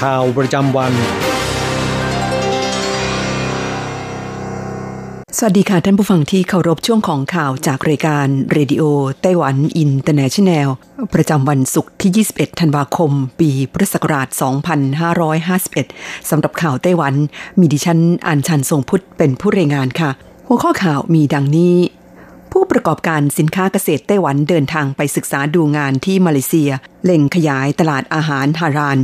ข่าวประจำวัน สวัสดีค่ะท่านผู้ฟังที่เคารพช่วงของข่าวจากรายการเรดิโอไต้หวันอินเตอร์เนชันแนลประจำวันศุกร์ที่ 21 ธันวาคม ปีพุทธศักราช 2551 สำหรับข่าวไต้หวัน มีดิฉันอัญชันทรงพุทธเป็นผู้รายงานค่ะ หัวข้อข่าวมีดังนี้ผู้ประกอบการสินค้าเกษตรไต้หวันเดินทางไปศึกษาดูงานที่มาเลเซียเล็งขยายตลาดอาหารฮาราน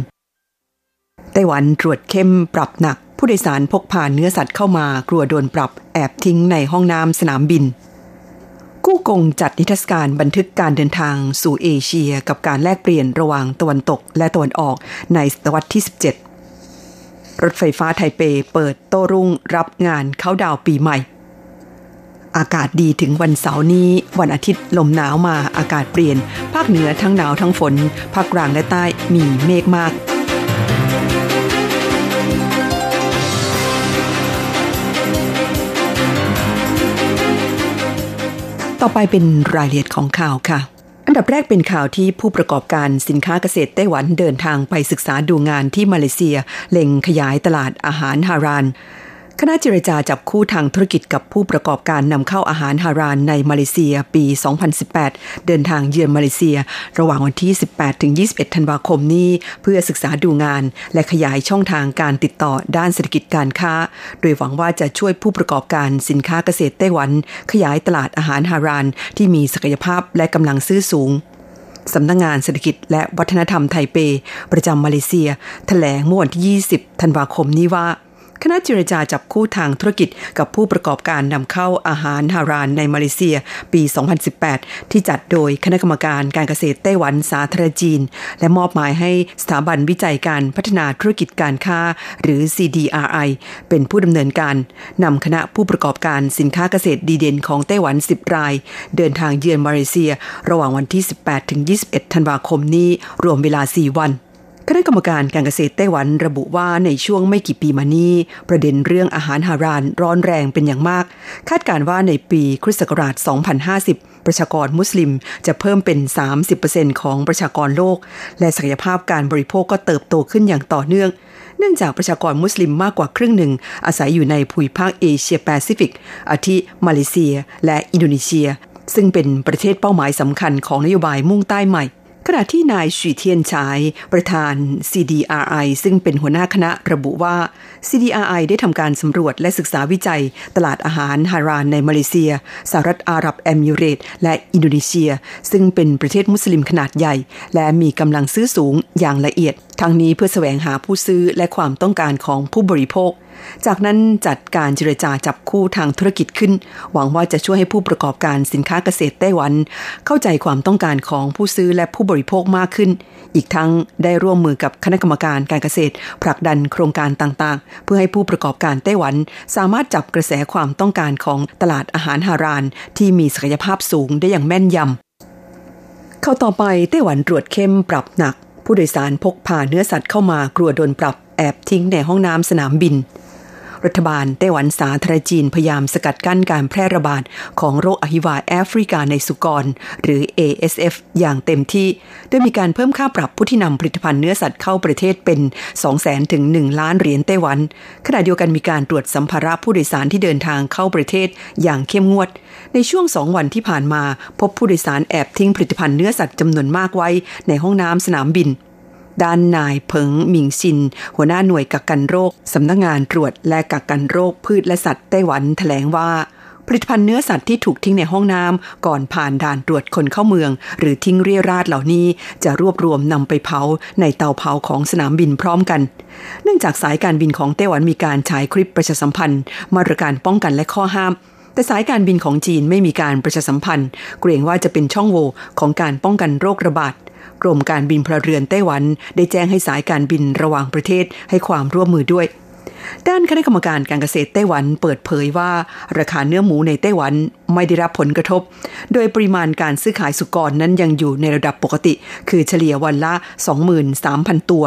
ไต้หวันตรวจเข้มปรับหนัก ผู้โดยสารพกพาเนื้อสัตว์เข้ามากลัวโดนปรับแอบทิ้งในห้องน้ำสนามบิน กู้กงจัดนิทรรศการบันทึกการเดินทางสู่เอเชียกับการแลกเปลี่ยนระหว่างตะวันตกและตะวันออกในศตวรรษที่ 17 รถไฟฟ้าไทเปเปิดโต้รุ่งรับงานเข้าดาวปีใหม่ อากาศดีถึงวันเสาร์นี้ วันอาทิตย์ลมหนาวมาอากาศเปลี่ยน ภาคเหนือทั้งหนาวทั้งฝน ภาคกลางและใต้มีเมฆมาก ต่อไปเป็นรายละเอียดของข่าวค่ะ อันดับแรกเป็นข่าวที่ผู้ประกอบการสินค้าเกษตรไต้หวันเดินทางไปศึกษาดูงานที่มาเลเซียเล็งขยายตลาดอาหารฮาราน คณะเจรจาจับคู่ทางธุรกิจกับผู้ประกอบการนำเข้าอาหารฮารานในมาเลเซียปี 2018 เดินทางเยือนมาเลเซีย ระหว่างวันที่ 18 ถึง 21 ธันวาคมนี้ เพื่อศึกษาดูงาน และขยายช่องทางการติดต่อด้านเศรษฐกิจการค้า โดยหวังว่าจะช่วยผู้ประกอบการสินค้าเกษตรไต้หวัน ขยายตลาดอาหารฮารานที่มีศักยภาพและกำลังซื้อสูงสำนักงงานเศรษฐกิจและวัฒนธรรมไทเป ประจำมาเลเซียแถลงเมื่อวันที่ 20 ธันวาคมนี้ว่า คณะเจรจาจับคู่ทางธุรกิจกับผู้ประกอบการนำเข้าอาหารฮารานในมาเลเซีย ปี 2018 ที่จัดโดยคณะกรรมการการเกษตรไต้หวันสาธารณจีน และมอบหมายให้สถาบันวิจัยการพัฒนาธุรกิจการค้า หรือ CDRI เป็นผู้ดำเนินการนำคณะผู้ประกอบการสินค้าเกษตรดีเด่นของไต้หวัน 10 ราย เดินทางเยือนมาเลเซีย ระหว่างวันที่ 18 ถึง 21 ธันวาคมนี้ รวมเวลา 4 วัน คณะกรรมการการเกษตรไต้หวันระบุว่าในช่วงไม่กี่ปีมานี้ ประเด็นเรื่องอาหารฮารานร้อนแรงเป็นอย่างมาก คาดการว่าในปีคริสต์ศักราช 2050 ประชากรมุสลิมจะเพิ่มเป็น 30%ของประชากรโลก และศักยภาพการบริโภคก็เติบโตขึ้นอย่างต่อเนื่อง เนื่องจากประชากรมุสลิมมากกว่าครึ่งหนึ่ง อาศัยอยู่ในภูมิภาคเอเชียแปซิฟิก อาทิมาเลเซีย และอินโดนีเซีย ซึ่งเป็นประเทศเป้าหมายสำคัญของนโยบายมุ่งใต้ใหม่ ขณะที่นายฉีเทียนฉายประธาน CDRI ซึ่งเป็นหัวหน้าคณะระบุว่า CDRI ได้ทำการสำรวจและศึกษาวิจัย ตลาดอาหารฮารานในมาเลเซียสหรัฐอาหรับเอมิเรต และอินโดนีเซีย ซึ่งเป็นประเทศมุสลิมขนาดใหญ่ และมีกำลังซื้อสูงอย่างละเอียด ทั้งนี้เพื่อแสวงหาผู้ซื้อและความต้องการของผู้บริโภค จากนั้นจัดการเจรจาจับคู่ทางธุรกิจขึ้น หวังว่าจะช่วยให้ผู้ประกอบการสินค้าเกษตรไต้หวัน เข้าใจความต้องการของผู้ซื้อและผู้บริโภคมากขึ้น อีกทั้งได้ร่วมมือกับคณะกรรมการการเกษตร ผลักดันโครงการต่างๆ เพื่อให้ผู้ประกอบการไต้หวัน สามารถจับกระแสความต้องการของตลาดอาหารฮาราน ที่มีศักยภาพสูงได้อย่างแม่นยำเข้าต่อไปไต้หวันตรวจเข้มปรับหนัก ผู้โดยสารพกพาเนื้อสัตว์เข้ามากลัวโดนปรับแอบทิ้งในห้องน้ำสนามบิน รัฐบาลไต้หวันสาธารณจีนพยายามสกัดกั้นการแพร่ระบาดของโรคอหิวาแอฟริกาในสุกร หรือ ASF อย่างเต็มที่โดยมีการเพิ่มค่าปรับผู้ที่นำผลิตภัณฑ์เนื้อสัตว์เข้าประเทศเป็น 200,000ถึง1ล้านเหรียญไต้หวัน ขณะเดียวกันมีการตรวจสัมภาระผู้โดยสารที่เดินทางเข้าประเทศอย่างเข้มงวด ในช่วงสองวันที่ผ่านมา พบผู้โดยสารแอบทิ้งผลิตภัณฑ์เนื้อสัตว์จำนวนมากไว้ในห้องน้ำสนามบิน ด้านนายเพิงหมิงซิน หัวหน้าหน่วยกักกันโรคสำนักงงานตรวจและกักกันโรคพืชและสัตว์ไต้หวันแถลงว่า ผลิตภัณฑ์เนื้อสัตว์ที่ถูกทิ้งในห้องน้ำก่อนผ่านด่านตรวจคนเข้าเมือง หรือทิ้งเรียราดเหล่านี้จะรวบรวมนำไปเผาในเตาเผาของสนามบินพร้อมกัน เนื่องจากสายการบินของไต้หวันมีการฉายคลิปประชาสัมพันธ์ มาตรการป้องกันและข้อห้ามแต่สายการบินของจีนไม่มีการประชาสัมพันธ์ เกรงว่าจะเป็นช่องโหว่ของการป้องกันโรคระบาด กรมการบินพลเรือนไต้หวัน ได้แจ้งให้สายการบินระหว่างประเทศให้ความร่วมมือด้วยด้านคณะกรรมการการเกษตรไต้หวันเปิดเผยว่า ราคาเนื้อหมูในไต้หวันไม่ได้รับผลกระทบ โดยปริมาณการซื้อขายสุกรนั้นยังอยู่ในระดับปกติ คือเฉลี่ยวันละ 23,000 ตัว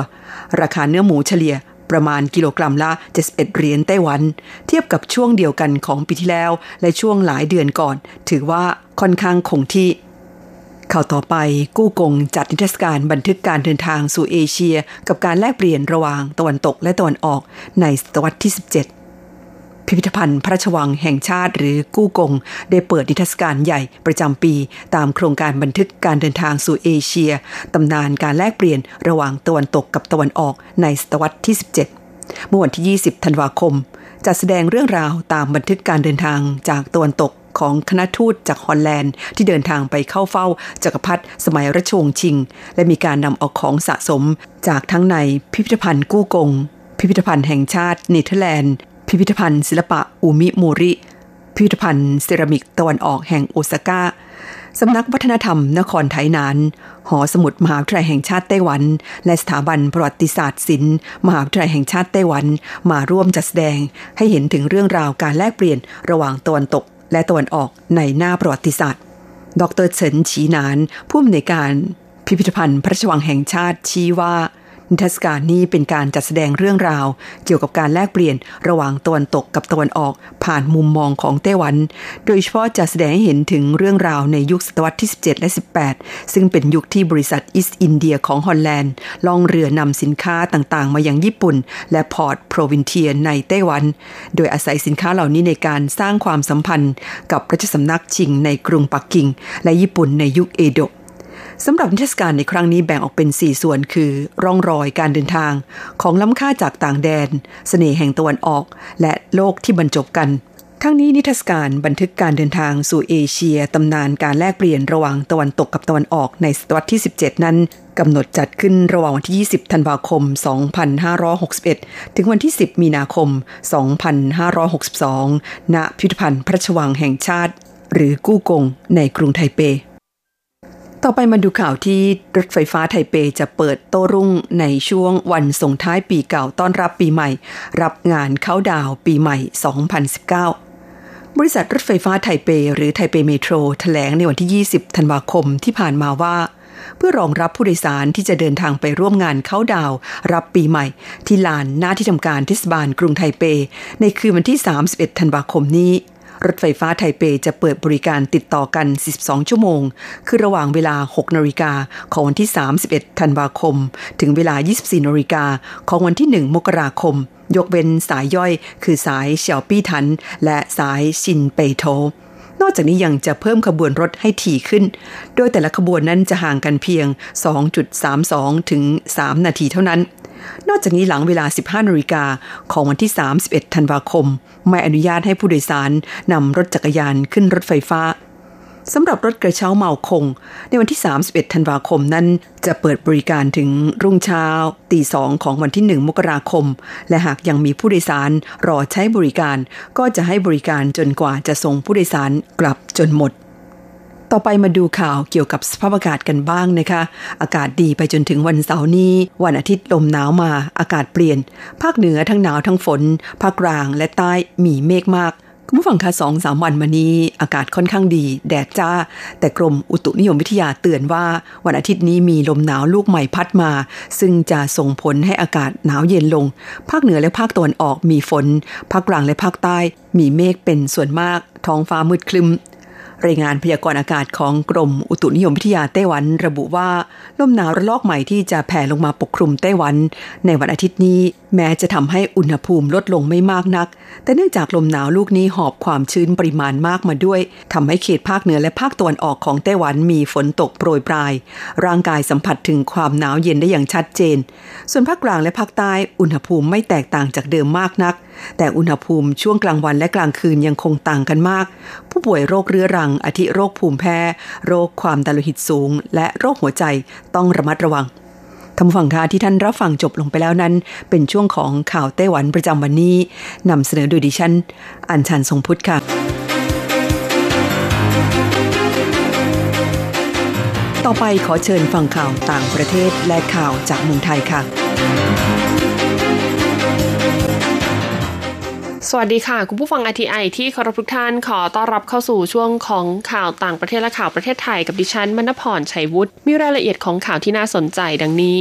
ราคาเนื้อหมูเฉลี่ยประมาณกิโลกรัมละ 71 เหรียญไต้หวัน เทียบกับช่วงเดียวกันของปีที่แล้ว และช่วงหลายเดือนก่อน ถือว่าค่อนข้างคงที่ ข่าวต่อไปกู้กงจัดนิทรรศการบันทึกการเดินทางสู่เอเชีย กับการแลกเปลี่ยนระหว่างตะวันตกและตะวันออกในศตวรรษที่ 17 พิพิธภัณฑ์พระราชวังแห่งชาติหรือกู้กง ได้เปิดนิทรรศการใหญ่ประจำปี ตามโครงการบันทึกการเดินทางสู่เอเชียตำนานการแลกเปลี่ยนระหว่างตะวันตกกับตะวันออกในศตวรรษที่ 17 เมื่อวันที่ 20 ธันวาคมจัดแสดงเรื่องราวตามบันทึกการเดินทางจากตะวันตก ของคณะทูตจากฮอลแลนด์ ที่เดินทางไปเข้าเฝ้าจักรพรรดิสมัยรัชวงศ์ชิง และมีการนำเอาของสะสมจากทั้งในพิพิธภัณฑ์กู้กง พิพิธภัณฑ์แห่งชาติเนเธอร์แลนด์ พิพิธภัณฑ์ศิลปะอูมิโมริ พิพิธภัณฑ์เซรามิกตะวันออกแห่งโอซาก้าสำนักวัฒนธรรมนครไทนาน หอสมุดมหาวิทยาลัยแห่งชาติไต้หวัน และสถาบันประวัติศาสตร์ศิลป์มหาวิทยาลัยแห่งชาติไต้หวัน มาร่วมจัดแสดงให้เห็นถึงเรื่องราวการแลกเปลี่ยนระหว่างตะวันตก และตะวันออกในหน้าประวัติศาสตร์ ดรเฉินฉีนานผู้อำนวยการพิพิธภัณฑ์พระราชวังแห่งชาติชี้ว่า นิทรรศการนี้เป็นการจัดแสดงเรื่องราว เกี่ยวกับการแลกเปลี่ยนระหว่างตะวันตกกับตะวันออกผ่านมุมมองของไต้หวัน โดยเฉพาะจะแสดงให้เห็นถึงเรื่องราวในยุคศตวรรษที่ 17 และ 18 ซึ่งเป็นยุคที่บริษัทอีสต์อินเดียของฮอลแลนด์ล่องเรือนำสินค้าต่างๆ มายังญี่ปุ่น และฟอร์ตโปรวินเทียในไต้หวัน โดยอาศัยสินค้าเหล่านี้ในการสร้างความสัมพันธ์ กับระเจ้าสำนักชิงในกรุงปักกิ่ง และญี่ปุ่นในยุคเอโดะ สำหรับนิทรรศการในครั้งนี้แบ่งออกเป็น 4 ส่วนคือ ร่องรอยการเดินทาง ของล้ำค่าจากต่างแดนสเสน่ห์แห่งตะวันออก และโลกที่บรรจบกันทั้งนี้นิทรรศการบันทึกการเดินทางสู่เอเชียตำนานการแลกเปลี่ยนระหว่างตะวันตกกับตะวันออกในศตวรรษที่ 17 นั้นกำหนดจัดขึ้นระหว่างวันที่ 20 ธันวาคม 2561 ถึงวันที่ 10 มีนาคม 2562 ณ พิพิธภัณฑ์พระราชวังแห่งชาติ หรือกู้กงในกรุงไทเป ต่อไปมาดูข่าวที่รถไฟฟ้าไทเปจะเปิดโต้รุ่งในช่วงวันส่งท้ายปีเก่าต้อนรับปีใหม่ รับงานเคานต์ดาวน์ปีใหม่ 2019 บริษัทรถไฟฟ้าไทเป หรือไทเปเมโทรแถลงในวันที่ 20 ธันวาคมที่ผ่านมาว่า เพื่อรองรับผู้โดยสารที่จะเดินทางไปร่วมงานเคานต์ดาวน์รับปีใหม่ ที่ลานหน้าที่ทำการเทศบาลกรุงไทเป ในคืนวันที่ 31 ธันวาคมนี้ รถไฟฟ้าไทเปจะเปิดบริการติดต่อกัน 12 ชั่วโมง คือระหว่างเวลา 6 นาฬิกาของวันที่ 31 ธันวาคม ถึงเวลา 24 นาฬิกาของวันที่ 1 มกราคม ยกเว้นสายย่อย คือสายเฉียวปี้ทัน และสายชินเปโตนอกจากนี้ยังจะเพิ่มขบวนรถให้ถี่ขึ้น โดยแต่ละขบวนนั้นจะห่างกันเพียง 2.32 ถึง 3 นาทีเท่านั้น นอกจากนี้หลังเวลา 15นาฬิกาของวันที่ 31 ธันวาคม ไม่อนุญาตให้ผู้โดยสารนำรถจักรยานขึ้นรถไฟฟ้าสำหรับรถกระเช้าเมาคง ในวันที่ 31 ธันวาคมนั้น จะเปิดบริการถึงรุ่งเช้า ตีสองของวันที่ 1 มกราคม และหากยังมีผู้โดยสารรอใช้บริการ ก็จะให้บริการจนกว่าจะส่งผู้โดยสารกลับจนหมด ต่อไปมาดูข่าวเกี่ยวกับสภาพอากาศกันบ้างนะคะ อากาศดีไปจนถึงวันเสาร์นี้ วันอาทิตย์ลมหนาวมาอากาศเปลี่ยน ภาคเหนือทั้งหนาวทั้งฝน ภาคกลางและใต้มีเมฆมากคุณผู้ฟังคะสองสามวันมานี้ อากาศค่อนข้างดี แดดจ้า แต่กรมอุตุนิยมวิทยาเตือนว่า วันอาทิตย์นี้มีลมหนาวลูกใหม่พัดมา ซึ่งจะส่งผลให้อากาศหนาวเย็นลง ภาคเหนือและภาคตะวันออกมีฝน ภาคกลางและภาคใต้มีเมฆเป็นส่วนมาก ท้องฟ้ามืดคลึม รายงานพยากรณ์อากาศของกรมอุตุนิยมวิทยาไต้หวัน ระบุว่าลมหนาวระลอกใหม่ที่จะแผ่ลงมาปกคลุมไต้หวัน ในวันอาทิตย์นี้ แม้จะทำให้อุณหภูมิลดลงไม่มากนัก แต่เนื่องจากลมหนาวลูกนี้หอบความชื้นปริมาณมากมาด้วยทำให้เขตภาคเหนือและภาคตะวันออกของไต้หวันมีฝนตกโปรยปลาย ร่างกายสัมผัสถึงความหนาวเย็นได้อย่างชัดเจน ส่วนภาคกลางและภาคใต้อุณหภูมิไม่แตกต่างจากเดิมมากนัก แต่อุณหภูมิช่วงกลางวันและกลางคืนยังคงต่างกันมาก ผู้ป่วยโรคเรื้อรัง อาทิโรคภูมิแพ้ โรคความดันโลหิตสูง และโรคหัวใจต้องระมัดระวังท่านฟังคะที่ท่านรับฟังจบลงไปแล้วนั้น เป็นช่วงของข่าวไต้หวันประจำวันนี้นำเสนอโดยดิฉัน อัญชันทรงพุทธค่ะ ต่อไปขอเชิญฟังข่าวต่างประเทศและข่าวจากเมืองไทยค่ะ สวัสดีค่ะ คุณผู้ฟัง RTI ที่เคารพทุกท่านขอต้อนรับเข้าสู่ช่วงของข่าวต่างประเทศและข่าวประเทศไทยกับดิฉันมณพรชัยวุฒิมีรายละเอียดของข่าวที่น่าสนใจดังนี้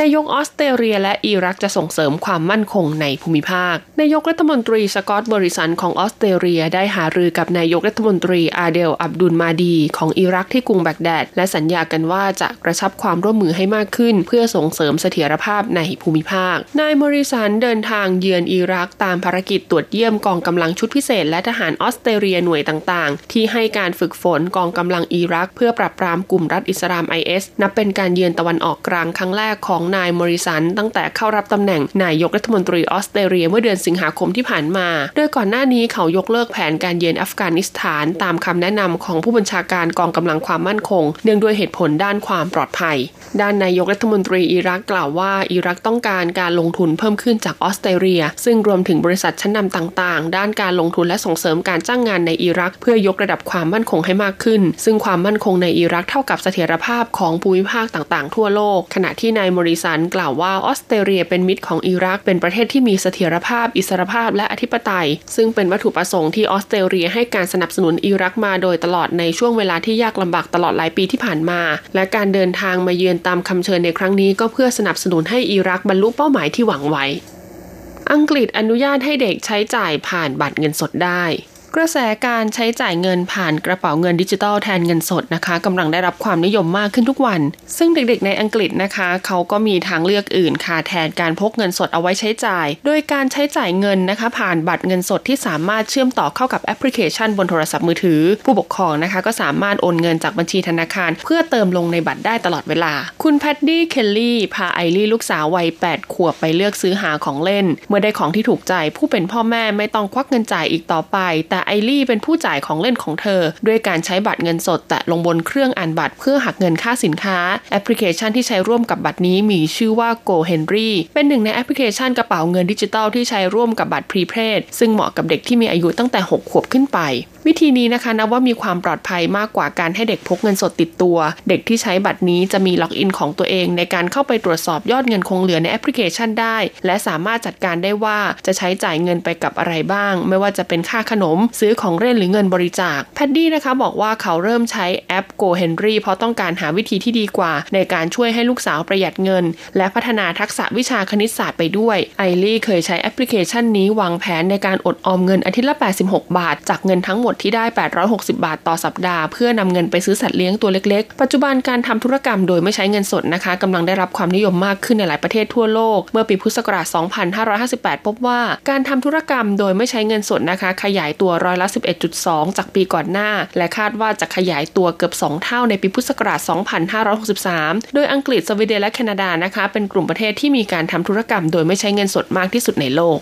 นายกออสเตรเลียและอิรักจะส่งเสริมความมั่นคงในภูมิภาค นายกรัฐมนตรีสกอตต์บริสันของออสเตรเลียได้หารือกับนายกรัฐมนตรีอาเดลอับดุลมาดีของอิรักที่กรุงแบกแดด และสัญญากันว่าจะกระชับความร่วมมือให้มากขึ้น เพื่อส่งเสริมเสถียรภาพในภูมิภาค นายมริสันเดินทางเยือนอิรักตามภารกิจตรวจเยี่ยมกองกำลังชุดพิเศษ และทหารออสเตรเลียหน่วยต่างๆ ที่ให้การฝึกฝนกองกำลังอิรัก เพื่อปราบปรามกลุ่มรัฐอิสลาม IS นับเป็นการเยือนตะวันออกกลางครั้งแรกของนายมอริสันตั้งแต่เข้ารับตำแหน่งนายกรัฐมนตรีออสเตรเลียเมื่อเดือนสิงหาคมที่ผ่านมา โดยก่อนหน้านี้เขายกเลิกแผนการเยือนอัฟกานิสถานตามคำแนะนำของผู้บัญชาการกองกำลังความมั่นคง เนื่องด้วยเหตุผลด้านความปลอดภัย ด้านนายกรัฐมนตรีอิรักกล่าวว่าอิรักต้องการการลงทุนเพิ่มขึ้นจากออสเตรเลีย ซึ่งรวมถึงบริษัทชั้นนำต่างๆ ด้านการลงทุนและส่งเสริมการจ้างงานในอิรัก เพื่อยกระดับความมั่นคงให้มากขึ้น ซึ่งความมั่นคงในอิรักเท่ากับเสถียรภาพของภูมิภาคต่างๆ ทั่วโลก ขณะที่นายมอริสันกล่าวว่าออสเตรเลียเป็นมิตรของอิรัก เป็นประเทศที่มีเสถียรภาพ อิสรภาพ และอธิปไตย ซึ่งเป็นวัตถุประสงค์ที่ออสเตรเลียให้การสนับสนุนอิรักมาโดยตลอดในช่วงเวลาที่ยากลำบากตลอดหลายปีที่ผ่านมา และการเดินทางมาเยือนตามคำเชิญในครั้งนี้ก็เพื่อสนับสนุนให้อิรักบรรลุเป้าหมายที่หวังไว้ อังกฤษอนุญาตให้เด็กใช้จ่ายผ่านบัตรเงินสดได้ กระแสการใช้จ่ายเงินผ่านกระเป๋าเงินดิจิตอลแทนเงินสดนะคะกำลังได้รับความนิยมมากขึ้นทุกวัน ซึ่งเด็กๆในอังกฤษนะคะ เขาก็มีทางเลือกอื่นค่ะแทนการพกเงินสดเอาไว้ใช้จ่าย โดยการใช้จ่ายเงินนะคะ ผ่านบัตรเงินสดที่สามารถเชื่อมต่อเข้ากับแอปพลิเคชันบนโทรศัพท์มือถือ ผู้ปกครองนะคะ ก็สามารถโอนเงินจากบัญชีธนาคาร เพื่อเติมลงในบัตรได้ตลอดเวลา คุณแพดดี้เคลลี่พาไอรี่ลูกสาววัย8ขวบไปเลือกซื้อหาของเล่น เมื่อได้ของที่ถูกใจผู้เป็นพ่อแม่ไม่ต้องควักเงินจ่ายอีกต่อไป แต่ไอรี่เป็นผู้จ่ายของเล่นของเธอ ด้วยการใช้บัตรเงินสด แตะลงบนเครื่องอ่านบัตรเพื่อหักเงินค่าสินค้า แอปพลิเคชันที่ใช้ร่วมกับบัตรนี้มีชื่อว่า Go Henry เป็นหนึ่งในแอปพลิเคชันกระเป๋าเงินดิจิตอลที่ใช้ร่วมกับบัตร prepaid ซึ่งเหมาะกับเด็กที่มีอายุตั้งแต่ 6 ขวบขึ้นไป วิธีนี้นะคะนับว่ามีความปลอดภัยมากกว่าการให้เด็กพกเงินสดติดตัว เด็กที่ใช้บัตรนี้จะมี login ของตัวเอง ในการเข้าไปตรวจสอบยอดเงินคงเหลือในแอปพลิเคชันได้ และสามารถจัดการได้ว่าจะใช้จ่ายเงินไปกับอะไรบ้าง ไม่ว่าจะเป็นค่าขนมซื้อของเล่นหรือเงินบริจาคแพดดี้นะคะบอกว่าเขาเริ่มใช้แอป Go Henry เพราะต้องการหาวิธีที่ดีกว่า ในการช่วยให้ลูกสาวประหยัดเงิน และพัฒนาทักษะวิชาคณิตศาสตร์ไปด้วยไอรี่เคยใช้แอปพลิเคชันนี้วางแผนในการอดออมเงินอาทิตย์ละ 86 บาท จากเงินทั้งหมดที่ได้ 860 บาทต่อสัปดาห์ เพื่อนำเงินไปซื้อสัตว์เลี้ยงตัวเล็กๆ ปัจจุบันการทำธุรกรรมโดยไม่ใช้เงินสดนะคะกำลังได้รับความนิยมมากขึ้นในหลายประเทศทั่วโลก เมื่อปีพุทธศักราช 2558 พบว่า การทำธุรกรรมโดยไม่ใช้เงินสดนะคะ ขยายตัวร้อยละ 11.2 จากปีก่อนหน้า และคาดว่าจะขยายตัวเกือบ 2 เท่าในปีพุทธศักราช 2563 โดยอังกฤษสวีเดนและแคนาดานะคะ เป็นกลุ่มประเทศที่มีการทำธุรกรรมโดยไม่ใช้เงินสดมากที่สุดในโลก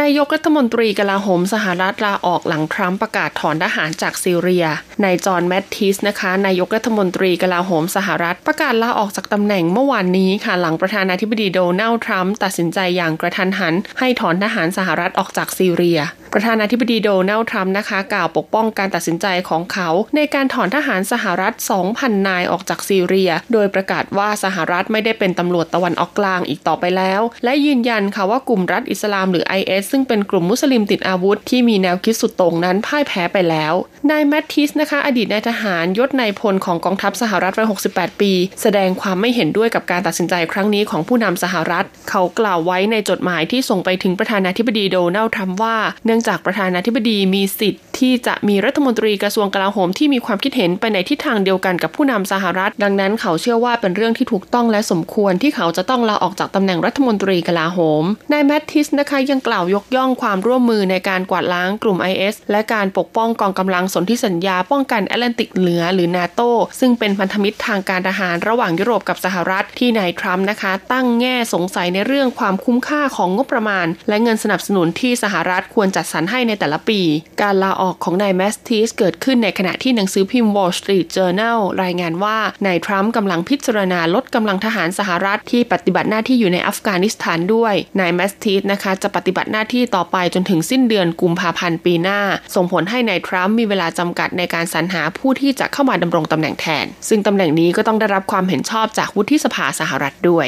นายกรัฐมนตรีกลาโหมสหรัฐลาออกหลังทรัมป์ประกาศถอนทหารจากซีเรีย นายจอห์นแมตติสนะคะ นายกรัฐมนตรีกลาโหมสหรัฐประกาศลาออกจากตำแหน่งเมื่อวานนี้ค่ะหลังประธานาธิบดีโดนัลด์ทรัมป์ตัดสินใจอย่างกระทันหัน ให้ถอนทหารสหรัฐออกจากซีเรีย ประธานาธิบดีโดนัลด์ทรัมป์นะคะ กล่าวปกป้องการตัดสินใจของเขา ในการถอนทหารสหรัฐ 2,000 นายออกจากซีเรีย โดยประกาศว่าสหรัฐไม่ได้เป็นตำรวจตะวันออกกลางอีกต่อไปแล้ว และยืนยันค่ะว่ากลุ่มรัฐอิสลามหรือ IS ซึ่งเป็นกลุ่มมุสลิมติดอาวุธที่มีแนวคิดสุดโต่งนั้นพ่ายแพ้ไปแล้ว นายแมตติสนะคะ อดีตนายทหารยศนายพลของกองทัพสหรัฐวัย 68 ปี แสดงความไม่เห็นด้วยกับการตัดสินใจครั้งนี้ของผู้นำสหรัฐ เขากล่าวไว้ในจดหมายที่ส่งไปถึงประธานาธิบดีโดนัลด์ทรัมป์ว่า เนื่องจากประธานาธิบดีมีสิทธิ์ที่จะมีรัฐมนตรีกระทรวงกลาโหมที่มีความคิดเห็นไปในทิศทางเดียวกันกับผู้นำสหรัฐ ดังนั้นเขาเชื่อว่าเป็นเรื่องที่ถูกต้องและสมควรที่เขาจะต้องลาออกจากตำแหน่งรัฐมนตรีกลาโหมนายแมททิสนะคะยังกล่าวยกย่องความร่วมมือในการกวาดล้างกลุ่ม IS และการปกป้องกองกำลังสนธิสัญญาป้องกันแอตแลนติกเหนือหรือนาโตซึ่งเป็นพันธมิตรทางการทหารระหว่างยุโรปกับสหรัฐที่นายทรัมป์นะคะ ตั้งแง่สงสัยในเรื่องความคุ้มค่าของงบประมาณ และเงินสนับสนุนที่สหรัฐควรจัดสรรให้ในแต่ละปี การลาอออกของนายแมสทิสเกิดขึ้นในขณะที่หนังสือพิมพ์ Wall Street Journal รายงานว่านายทรัมป์กำลังพิจารณาลดกำลังทหารสหรัฐที่ปฏิบัติหน้าที่อยู่ในอัฟกานิสถานด้วยนายแมสทิสนะคะจะปฏิบัติหน้าที่ต่อไปจนถึงสิ้นเดือนกุมภาพันธ์ปีหน้า ส่งผลให้นายทรัมป์มีเวลาจำกัดในการสรรหาผู้ที่จะเข้ามาดำรงตำแหน่งแทน ซึ่งตำแหน่งนี้ก็ต้องได้รับความเห็นชอบจากวุฒิสภาสหรัฐด้วย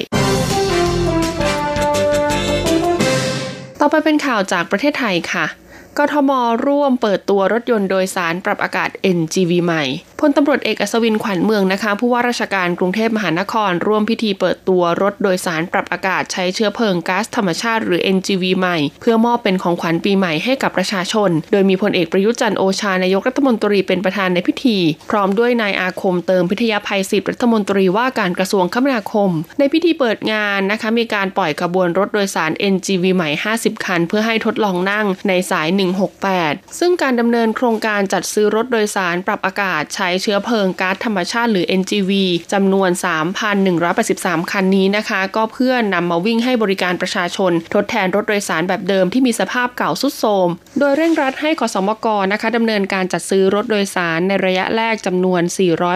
ต่อไปเป็นข่าวจากประเทศไทยค่ะ กทมร่วมเปิดตัวรถยนต์โดยสารปรับอากาศ NGV ใหม่ ลตำรวจเอกอัศวินขวัญเมืองนะคะ ผู้ว่าราชการกรุงเทพมหานคร ร่วมพิธีเปิดตัวรถโดยสารปรับอากาศใช้เชื้อเพลิงก๊าซธรรมชาติหรือ NGV ใหม่ เพื่อมอบเป็นของขวัญปีใหม่ให้กับประชาชน โดยมีพลเอกประยุจันโอชานายกรัฐมนตรีเป็นประธานในพิธี พร้อมด้วยนายอาคมเติมพิทยาภัยศิษย์รัฐมนตรีว่าการกระทรวงคมนาคม ในพิธีเปิดงานนะคะมีการปล่อยขบวนรถโดยสาร NGV ใหม่ 50 คัน เพื่อให้ทดลองนั่งในสาย 168 ซึ่งการดำเนินโครงการจัดซื้อรถโดยสารปรับอากาศใช้เชื้อเพลิงก๊าซธรรมชาติหรือ NGV จำนวน 3,183 คันนี้นะคะ ก็เพื่อนำมาวิ่งให้บริการประชาชน ทดแทนรถโดยสารแบบเดิมที่มีสภาพเก่าสุดโทรม โดยเร่งรัดให้ขสมกนะคะดำเนินการจัดซื้อรถโดยสารในระยะแรกจำนวน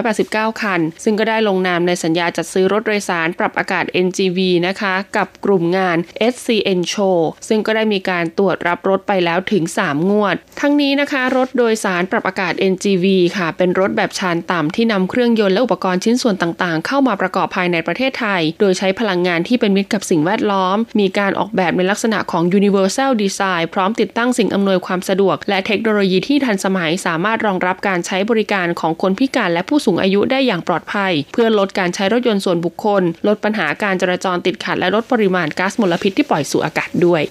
489 คัน ซึ่งก็ได้ลงนามในสัญญาจัดซื้อรถโดยสารปรับอากาศ NGV นะคะ กับกลุ่มงาน SCN Show ซึ่งก็ได้มีการตรวจรับรถไปแล้วถึง 3 งวด ทั้งนี้นะคะ รถโดยสารปรับอากาศ NGV ค่ะ เป็นรถแบบชานต่ำที่นำเครื่องยนต์และอุปกรณ์ชิ้นส่วนต่าง ๆ เข้ามาประกอบภายในประเทศไทย โดยใช้พลังงานที่เป็นมิตรกับสิ่งแวดล้อม มีการออกแบบในลักษณะของ universal design พร้อมติดตั้งสิ่งอำนวยความสะดวก และเทคโนโลยีที่ทันสมัยสามารถรองรับการใช้บริการของคนพิการและผู้สูงอายุได้อย่างปลอดภัย เพื่อลดการใช้รถยนต์ส่วนบุคคล ลดปัญหาการจราจรติดขัด และลดปริมาณก๊าซมลพิษที่ปล่อยสู่อากาศด้วย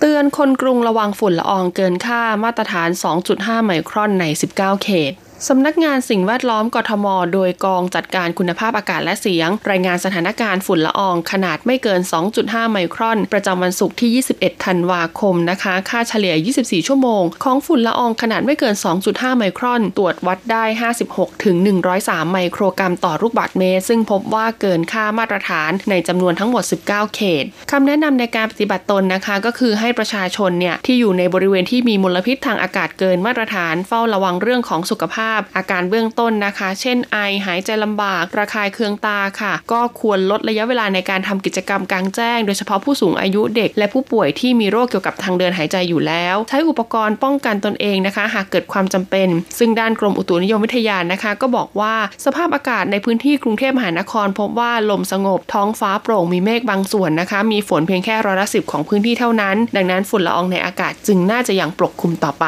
เตือนคนกรุงระวังฝุ่นละอองเกินค่ามาตรฐาน 2.5 ไมครอนใน 19 เขต สำนักงานสิ่งแวดล้อมกทม โดยกองจัดการคุณภาพอากาศและเสียง รายงานสถานการณ์ฝุ่นละออง ขนาดไม่เกิน 2.5 ไมครอน ประจำวันศุกร์ที่ 21 ธันวาคมนะคะ ค่าเฉลี่ย 24 ชั่วโมง ของฝุ่นละอองขนาดไม่เกิน 2.5 ไมครอน ตรวจวัดได้ 56 ถึง 103 ไมโครกรัมต่อลูกบาศก์เมตร ซึ่งพบว่าเกินค่ามาตรฐานในจำนวนทั้งหมด 19 เขตคำแนะนำในการปฏิบัติตนนะคะ ก็คือให้ประชาชนเนี่ยที่อยู่ในบริเวณที่มีมลพิษทางอากาศเกินมาตรฐาน เฝ้าระวังเรื่องของสุขภาพอาการเบื้องต้นนะคะ เช่นไอหายใจลำบาก ระคายเคืองตาค่ะ ก็ควรลดระยะเวลาในการทำกิจกรรมกลางแจ้ง โดยเฉพาะผู้สูงอายุเด็ก และผู้ป่วยที่มีโรคเกี่ยวกับทางเดินหายใจอยู่แล้ว ใช้อุปกรณ์ป้องกันตนเองนะคะ หากเกิดความจำเป็น ซึ่งด้านกรมอุตุนิยมวิทยานะคะ ก็บอกว่าสภาพอากาศในพื้นที่กรุงเทพมหานคร พบว่าลมสงบท้องฟ้าโปร่งมีเมฆบางส่วนนะคะ มีฝนเพียงแค่ร้อยละสิบของพื้นที่เท่านั้น ดังนั้นฝุ่นละอองในอากาศจึงน่าจะยังปกคลุมต่อไป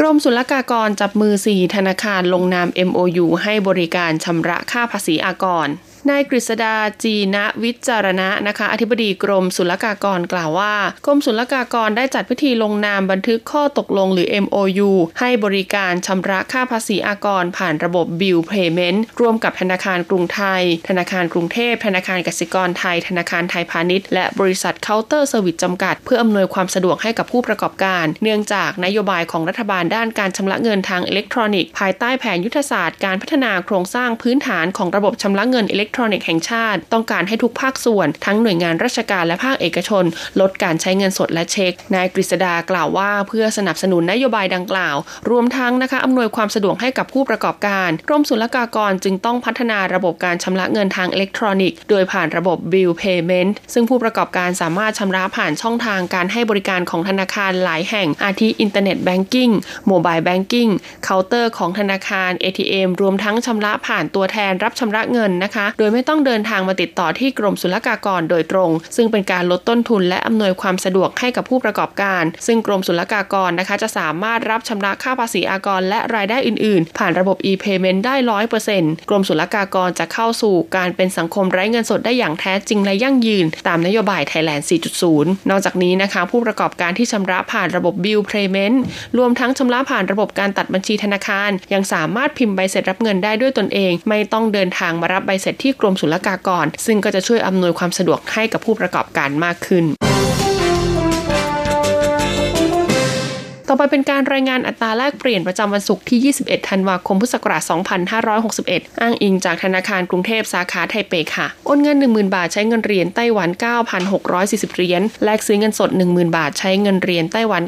กรมศุลกากรจับมือ 4 ธนาคารลงนาม MOU ให้บริการชำระค่าภาษีอากร นายกฤษดาจีนะวิจารณะนะคะ อธิบดีกรมศุลกากรกล่าวว่า กรมศุลกากรได้จัดพิธีลงนามบันทึกข้อตกลงหรือ MOU ให้บริการชำระค่าภาษีอากรผ่านระบบ Bill Payment ร่วมกับธนาคารกรุงไทย ธนาคารกรุงเทพ ธนาคารกสิกรไทย ธนาคารไทยพาณิชย์ และบริษัทเคาน์เตอร์เซอร์วิสจำกัด เพื่ออำนวยความสะดวกให้กับผู้ประกอบการ เนื่องจากนโยบายของรัฐบาลด้านการชำระเงินทางอิเล็กทรอนิกส์ภายใต้แผนยุทธศาสตร์การพัฒนาโครงสร้างพื้นฐานของระบบชำระเงินอิเล็กทรอนิกส์แห่งชาติ ต้องการให้ทุกภาคส่วน ทั้งหน่วยงานราชการและภาคเอกชน ลดการใช้เงินสดและเช็ค นายกฤษดากล่าวว่าเพื่อสนับสนุนนโยบายดังกล่าว รวมทั้งนะคะอำนวยความสะดวกให้กับผู้ประกอบการกรมศุลกากรจึงต้องพัฒนาระบบการชำระเงินทางอิเล็กทรอนิกส์โดยผ่านระบบ Bill Payment ซึ่งผู้ประกอบการสามารถชำระผ่านช่องทางการให้บริการของธนาคารหลายแห่ง อาทิ internet banking mobile banking เคาน์เตอร์ของธนาคาร ATM รวมทั้งชำระผ่านตัวแทนรับชำระเงินนะคะ โดยไม่ต้องเดินทางมาติดต่อที่กรมศุลกากรโดยตรง ซึ่งเป็นการลดต้นทุนและอำนวยความสะดวกให้กับผู้ประกอบการ ซึ่งกรมศุลกากรนะคะจะสามารถรับชำระค่าภาษีอากร และรายได้อื่น ๆ ผ่านระบบ e-payment ได้ร้อยเปอร์เซ็นต์กรมศุลกากรจะเข้าสู่การเป็นสังคมไร้เงินสดได้อย่างแท้จริงและยั่งยืน ตามนโยบายไทยแลนด์ 4.0 นอกจากนี้นะคะผู้ประกอบการที่ชำระผ่านระบบ bill payment รวมทั้งชำระผ่านระบบการตัดบัญชีธนาคาร ยังสามารถพิมพ์ใบเสร็จรับเงินได้ด้วยตนเอง ไม่ต้องเดินทางมารับใบเสร็จที่ที่กรมศุลกากร ซึ่งก็จะช่วยอำนวยความสะดวกให้กับผู้ประกอบการมากขึ้น ต่อไปเป็นการรายงานอัตราแลกเปลี่ยนประจำวันศุกร์ที่ 21 ธันวาคม พุทธศักราช 2561 อ้างอิงจากธนาคารกรุงเทพสาขาไทเปค่ะ โอนเงิน 10,000 บาทใช้เงินเหรียญไต้หวัน 9,640 เหรียญ แลกซื้อเงินสด 10,000 บาทใช้เงินเหรียญไต้หวัน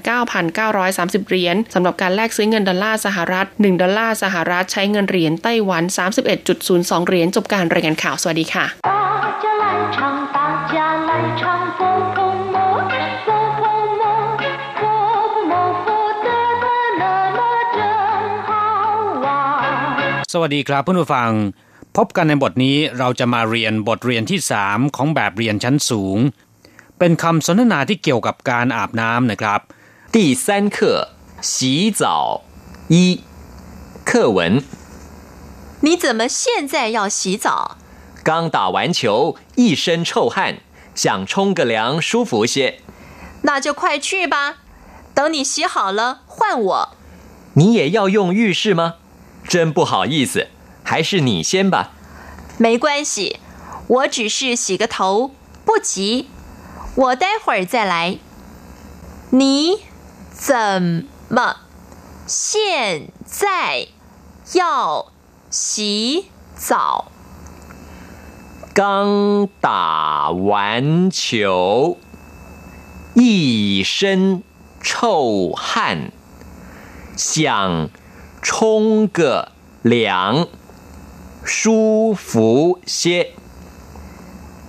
9,930 เหรียญสำหรับการแลกซื้อเงินดอลลาร์สหรัฐ 1 ดอลลาร์สหรัฐใช้เงินเหรียญไต้หวัน 31.02 เหรียญ จบการรายงานข่าว สวัสดีค่ะ สวัสดีครับเพื่อนผู้ฟัง พบกันในบทนี้เราจะมาเรียนบทเรียนที่สามของแบบเรียนชั้นสูง เป็นคำสนทนาที่เกี่ยวกับการอาบน้ำนะครับ第三课洗澡一课文你怎么现在要洗澡刚打完球一身臭汗想冲个凉舒服些那就快去吧等你洗好了换我你也要用浴室吗 真不好意思，还是你先吧。没关系，我只是洗个头，不急，我待会儿再来。你怎么现在要洗澡？刚打完球，一身臭汗，想。冲个凉，舒服些。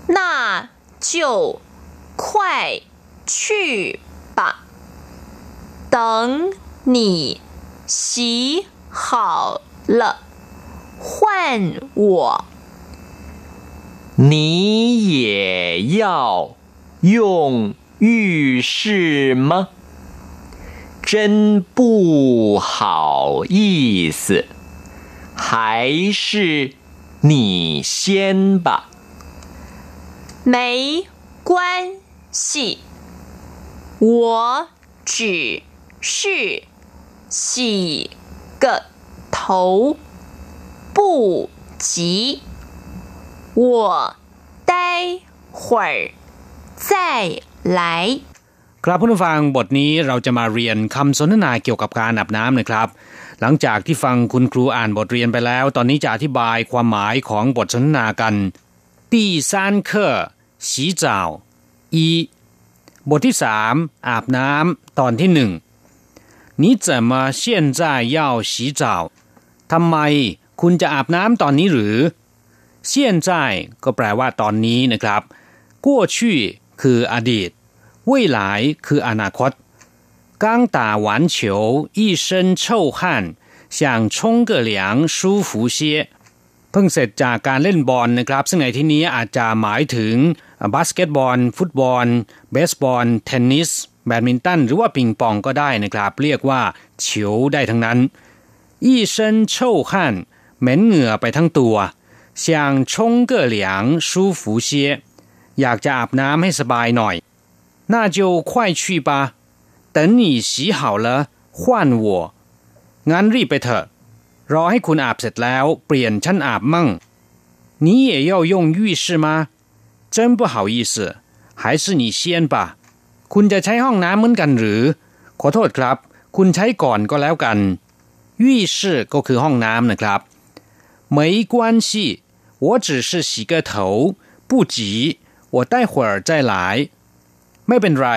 那就快去吧。等你洗好了，换我。你也要用浴室吗？真不好意思，还是你先吧。没关系，我只是洗个头，不急。我待会儿再来。 ครับผู้ฟังบทนี้เราจะมาเรียนคำสนทนาเกี่ยวกับการอาบน้ำนะครับ หลังจากที่ฟังคุณครูอ่านบทเรียนไปแล้ว ตอนนี้จะอธิบายความหมายของบทสนทนากัน第三课洗澡一บทที่สามอาบน้ำตอนที่หนึ่ง你怎么现在要洗澡ทำไมคุณจะอาบน้ำตอนนี้หรือ现在ก็แปลว่าตอนนี้นะครับ过去คืออดีต 未来คืออนาคต刚打完球一身臭汗想冲个凉舒服些เพิ่งเสร็จจากการเล่นบอลนะครับ ซึ่งในที่นี้อาจจะหมายถึงบาสเกตบอล ฟุตบอล เบสบอล เทนนิส แบดมินตัน หรือว่าปิงปองก็ได้นะครับ เรียกว่าเฉียวได้ทั้งนั้น一身臭汗เหม็นเหงื่อไปทั้งตัว想冲个凉舒服些อยากจะอาบน้ำให้สบายหน่อย 那就快去吧，等你洗好了换我。งั้นรีบไปเถอะ รอให้คุณอาบเสร็จแล้ว เปลี่ยนฉันอาบมั่ง你也要用浴室吗真不好意思还是你先吧คุณจะใช้ห้องน้ำเหมือนกันหรือ ขอโทษครับ คุณใช้ก่อนก็แล้วกัน浴室ก็คือห้องน้ำนะครับ没关系我只是洗个头不急我待会儿再来 ไม่เป็นไร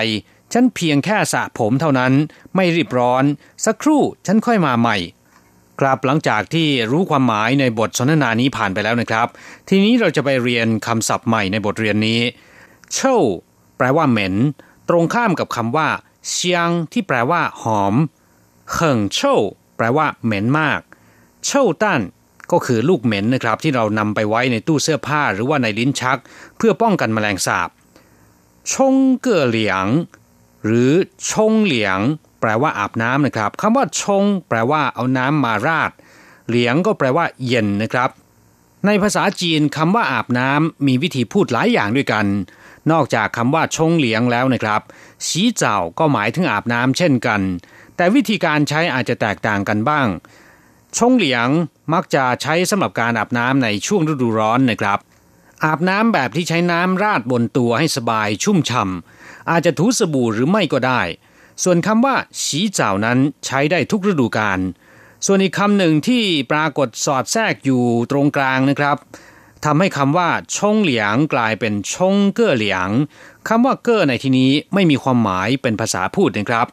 ฉันเพียงแค่สระผมเท่านั้น ไม่รีบร้อน สักครู่ฉันค่อยมาใหม่ครับหลังจากที่รู้ความหมายในบทสนทนานี้ผ่านไปแล้วนะครับ ทีนี้เราจะไปเรียนคำศัพท์ใหม่ในบทเรียนนี้เช่าแปลว่าเหม็น ตรงข้ามกับคำว่าเชียงที่แปลว่า หอมเขิงเช่าแปลว่าเหม็นมากเช่าตั้นก็คือลูกเหม็นนะครับ ที่เรานำไปไว้ในตู้เสื้อผ้าหรือว่าในลิ้นชัก เพื่อป้องกันแมลงสาบ ชงเก่อเหลียง หรือชงเหลียง แปลว่าอาบน้ำนะครับคำว่าชง แปลว่าเอาน้ำมาราด เหลียงก็แปลว่าเย็นนะครับ ในภาษาจีนคำว่าอาบน้ำมีวิธีพูดหลายอย่างด้วยกัน นอกจากคำว่าชงเหลียงแล้วนะครับสีเจ้าก็หมายถึงอาบน้ำเช่นกัน แต่วิธีการใช้อาจจะแตกต่างกันบ้าง ชงเหลียงมักจะใช้สำหรับการอาบน้ำในช่วงฤดูร้อนนะครับ อาบน้ำแบบที่ใช้น้ำราดบนตัวให้สบายชุ่มฉ่ำอาจจะถูสบู่หรือไม่ก็ได้ ส่วนคำว่าสีเจ้านั้นใช้ได้ทุกฤดูกาลส่วนอีกคำหนึ่งที่ปรากฏสอดแทรกอยู่ตรงกลางนะครับทำให้คำว่าชงเหลียงกลายเป็นชงเก้อเหลียงคำว่าเก้อในที่นี้ไม่มีความหมายเป็นภาษาพูดนะครับ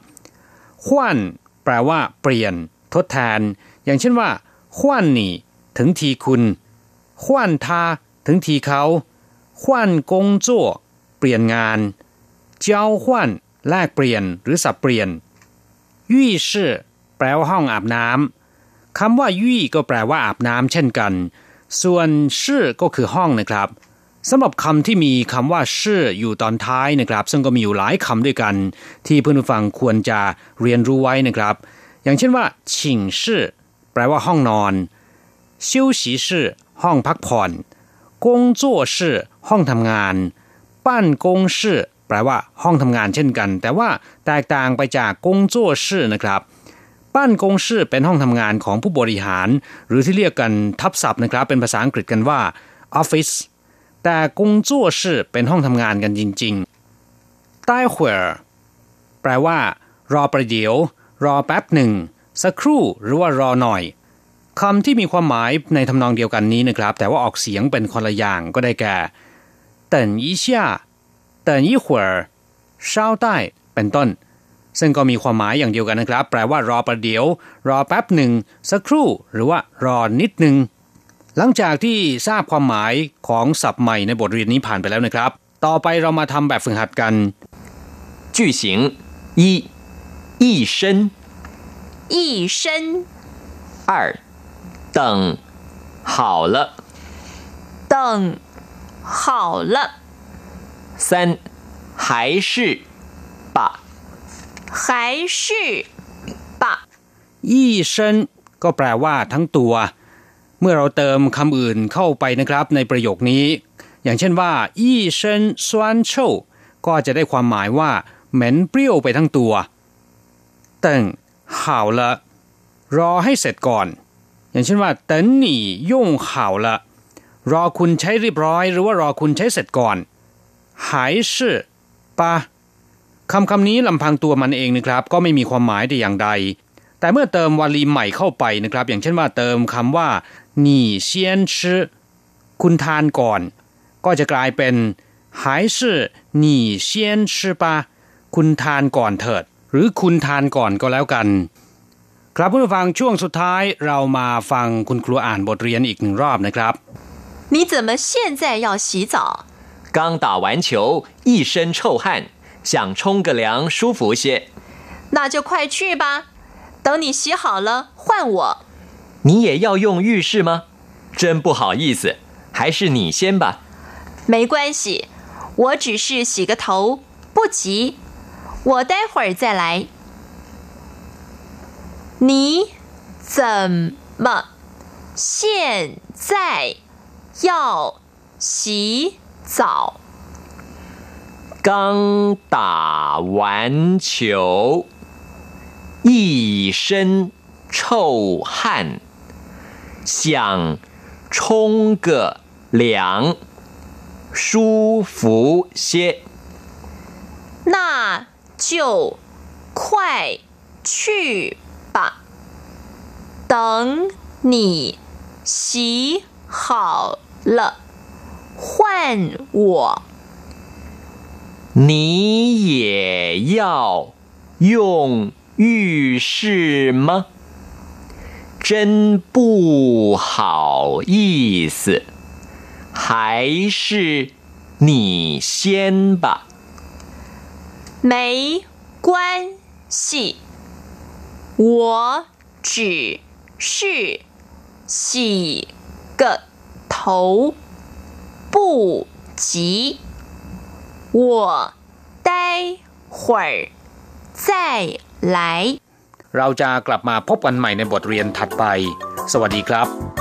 ขวัญแปลว่า เปลี่ยน ทดแทน อย่างเช่นว่าขวัญนนี่ ถึงทีคุณขวัญทา ถึงทีเขาขวัญกงจั่วเปลี่ยนงาน เจ้าขวัญแลกเปลี่ยนหรือสับเปลี่ยนยี่ชื่อแปลว่าห้องอาบน้ำคำว่ายี่ก็แปลว่าอาบน้ำเช่นกัน ส่วนชื่อก็คือห้องนะครับสำหรับคำที่มีคำว่าชื่ออยู่ตอนท้ายนะครับ ซึ่งก็มีอยู่หลายคำด้วยกัน ที่เพื่อนผู้ฟังควรจะเรียนรู้ไว้นะครับ อย่างเช่นว่าชิงชื่อแปลว่าห้องนอนชิวฉีชื่อห้องพักผ่อน กงจั่วชื่อห้องทำงานปั้นกงชื่อแปลว่าห้องทำงานเช่นกัน แต่ว่าแตกต่างไปจากกงจั่วชื่อนะครับปั้นกงชื่อเป็นห้องทำงานของผู้บริหาร หรือที่เรียกกันทับศัพท์นะครับ เป็นภาษาอังกฤษกันว่าออฟฟิศแต่กงจั่วชื่อเป็นห้องทำงานกันจริงๆใต้หัวแปลว่า รอประเดี๋ยว รอแป๊บหนึ่ง สักครู่หรือว่ารอหน่อย คำที่มีความหมายในทำนองเดียวกันนี้นะครับ แต่ว่าออกเสียงเป็นคนละอย่างก็ได้แก่等一下等一会儿稍待เป็นต้น ซึ่งก็มีความหมายอย่างเดียวกันนะครับ แปลว่ารอประเดี๋ยว รอแป๊บหนึ่งสักครู่ หรือว่ารอนิดหนึ่งหลังจากที่ทราบความหมายของศัพท์ใหม่ในบทเรียนนี้ผ่านไปแล้วนะครับ ต่อไปเรามาทำแบบฝึกหัดกัน句型一一身一身。二， 等好了。等好了。三，还是吧。还是吧。一身ก็แปลว่าทั้งตัว เมื่อเราเติมคำอื่นเข้าไปนะครับในประโยคนี้ อย่างเช่นว่าอีเชนซวนโชก็จะได้ความหมายว่า เหม็นเปรี้ยวไปทั้งตัวเติ่ง好了รอให้เสร็จก่อน อย่างเช่นว่าเตินหนี่ย่งข่าวละรอคุณใช้เรียบร้อย หรือว่ารอคุณใช้เสร็จก่อนหายชื่อปะคำคำนี้ลำพังตัวมันเองนะครับ ก็ไม่มีความหมายแต่อย่างใด แต่เมื่อเติมวลีใหม่เข้าไปนะครับ อย่างเช่นว่าเติมคำว่าหนี่เซียนชื่อคุณทานก่อน ก็จะกลายเป็นหายชื่อหนี่เซียนชื่อปะคุณทานก่อนเถิด หรือคุณทานก่อนก็แล้วกัน ครับผู้ฟังช่วงสุดท้ายเรามาฟังคุณครูอ่านบทเรียนอีกหนึ่งรอบนะครับ你怎么现在要洗澡刚打完球一身臭汗想冲个凉舒服些那就快去吧等你洗好了换我你也要用浴室吗真不好意思还是你先吧没关系我只是洗个头不急我待会儿再来 你怎么现在要洗澡？刚打完球，一身臭汗，想冲个凉，舒服些。那就快去。吧，等你洗好了换我。你也要用浴室吗？真不好意思，还是你先吧。没关系。我只是 洗个头不急，我待会儿再来。 เราจะกลับมาพบกันใหม่ในบทเรียนถัดไป สวัสดีครับ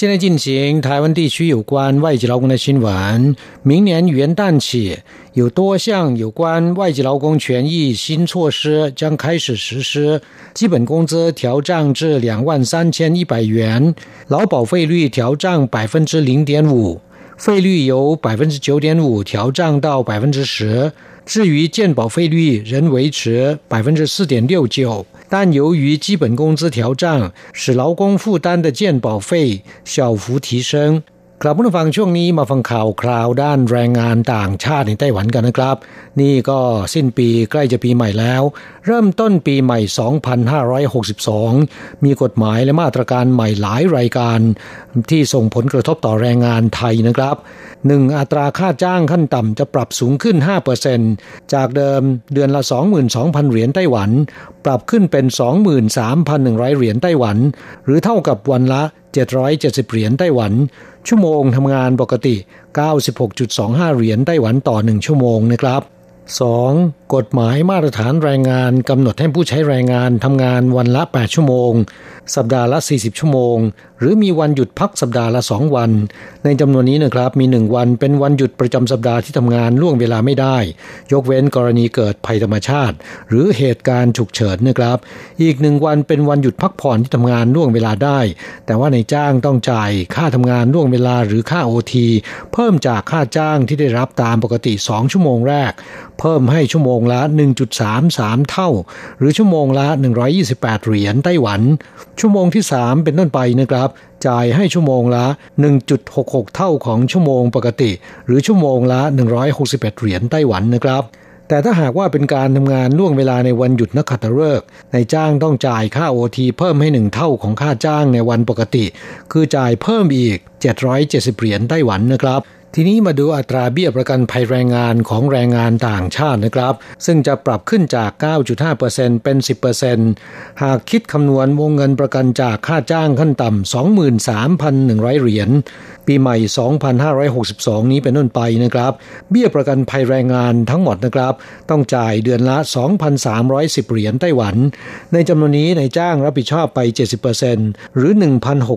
现在进行台湾地区有关外籍劳工的新闻。明年元旦起，有多项有关外籍劳工权益新措施将开始实施。基本工资调涨至两万三千一百元，劳保费率调涨百分之零点五，费率由百分之九点五调涨到百分之十。至于健保费率仍维持百分之四点六九，但由于基本工资调涨，使劳工负担的健保费小幅提升。 กลับมาฟังช่วงนี้มาฟังข่าวคราวด้านแรงงานต่างชาติในไต้หวันกันนะครับ นี่ก็สิ้นปีใกล้จะปีใหม่แล้ว เริ่มต้นปีใหม่ 2562 มีกฎหมายและมาตรการใหม่หลายรายการ ที่ส่งผลกระทบต่อแรงงานไทยนะครับ 1. อัตราค่าจ้างขั้นต่ำจะปรับสูงขึ้น 5%จากเดิมเดือนละ 22,000 เหรียญไต้หวัน ปรับขึ้นเป็น 23,100 เหรียญไต้หวัน หรือเท่ากับวันละ 770 เหรียญไต้หวัน ชั่วโมงทำงานปกติ 96.25 เหรียญไต้หวันต่อ 1 ชั่วโมงนะครับ 2. กฎหมายมาตรฐานแรงงานกำหนดให้ผู้ใช้แรงงานทำงานวันละ 8 ชั่วโมง สัปดาห์ละ 40 ชั่วโมง หรือมีวันหยุดพักสัปดาห์ละ2วัน ในจำนวนนี้นะครับมี1วันเป็นวันหยุดประจำสัปดาห์ที่ทำงานล่วงเวลาไม่ได้ ยกเว้นกรณีเกิดภัยธรรมชาติ หรือเหตุการณ์ฉุกเฉินนะครับ อีกหนึ่งวันเป็นวันหยุดพักผ่อนที่ทำงานล่วงเวลาได้ แต่ว่าในจ้างต้องจ่ายค่าทำงานล่วงเวลาหรือค่าโอทีเพิ่มจากค่าจ้างที่ได้รับตามปกติ 2 ชั่วโมงแรก เพิ่มให้ชั่วโมงละ 1.33 เท่า หรือชั่วโมงละ 128 เหรียญไต้หวัน ชั่วโมงที่ 3 เป็นต้นไปนะครับจ่ายให้ชั่วโมงละ 1.66 เท่าของชั่วโมงปกติ หรือชั่วโมงละ 161 เหรียญไต้หวันนะครับแต่ถ้าหากว่าเป็นการทำงานล่วงเวลาในวันหยุดนักขัตฤกษ์นายจ้างต้องจ่ายค่าโอทีเพิ่มให้หนึ่งเท่าของค่าจ้างในวันปกติ คือจ่ายเพิ่มอีก 770 เหรียญไต้หวันนะครับ ทีนี้มาดูอัตราเบี้ยประกันภัยแรงงานของแรงงานต่างชาตินะครับ ซึ่งจะปรับขึ้นจาก 9.5%เป็น 10%หากคิดคำนวณวงเงินประกันจากค่าจ้างขั้นต่ำ 23,100 เหรียญ ปีใหม่ 2562 นี้เป็นต้นไปนะครับ เบี้ยประกันภัยแรงงานทั้งหมดนะครับ ต้องจ่ายเดือนละ 2,310 เหรียญไต้หวัน ในจำนวนนี้นายจ้างรับผิดชอบไป 70%หรือ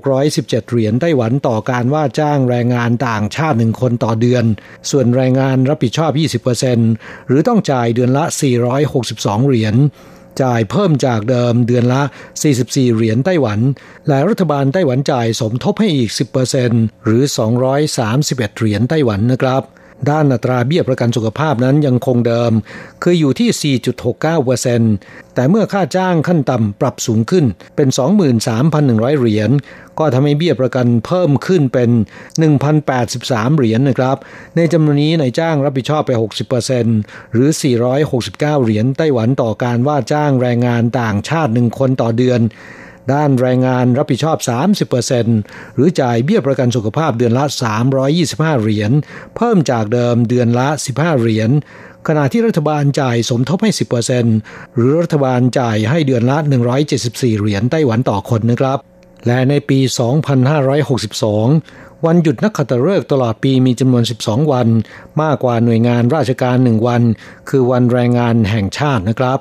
1,617 เหรียญไต้หวันต่อการว่าจ้างแรงงานต่างชาติหนึ่งคนคนต่อเดือน ส่วนแรงงานรับผิดชอบ 20%หรือต้องจ่ายเดือนละ 462 เหรียญจ่ายเพิ่มจากเดิมเดือนละ 44 เหรียญไต้หวัน และรัฐบาลไต้หวันจ่ายสมทบให้อีก 10%หรือ 231 เหรียญไต้หวันนะครับ ด้านอัตราเบี้ยประกันสุขภาพนั้นยังคงเดิม คืออยู่ที่ 4.69%แต่เมื่อค่าจ้างขั้นต่ำปรับสูงขึ้นเป็น 23,100 เหรียญ ก็ทำให้เบี้ยประกันเพิ่มขึ้นเป็น 1,083 เหรียญนะครับ ในจำนวนนี้นายจ้างรับผิดชอบไป 60%หรือ 469 เหรียญไต้หวันต่อการว่าจ้างแรงงานต่างชาติหนึ่งคนต่อเดือน ด้านแรงงานรับผิดชอบ 30%หรือจ่ายเบี้ยประกันสุขภาพเดือนละ 325 เหรียญ เพิ่มจากเดิมเดือนละ 15 เหรียญ ขณะที่รัฐบาลจ่ายสมทบให้ 10%หรือรัฐบาลจ่ายให้เดือนละ 174 เหรียญไต้หวันต่อคนนะครับ และในปี 2562วันหยุดนักขัตฤกษ์ตลอดปีมีจำนวน 12 วัน มากกว่าหน่วยงานราชการ 1 วัน คือวันแรงงานแห่งชาตินะครับ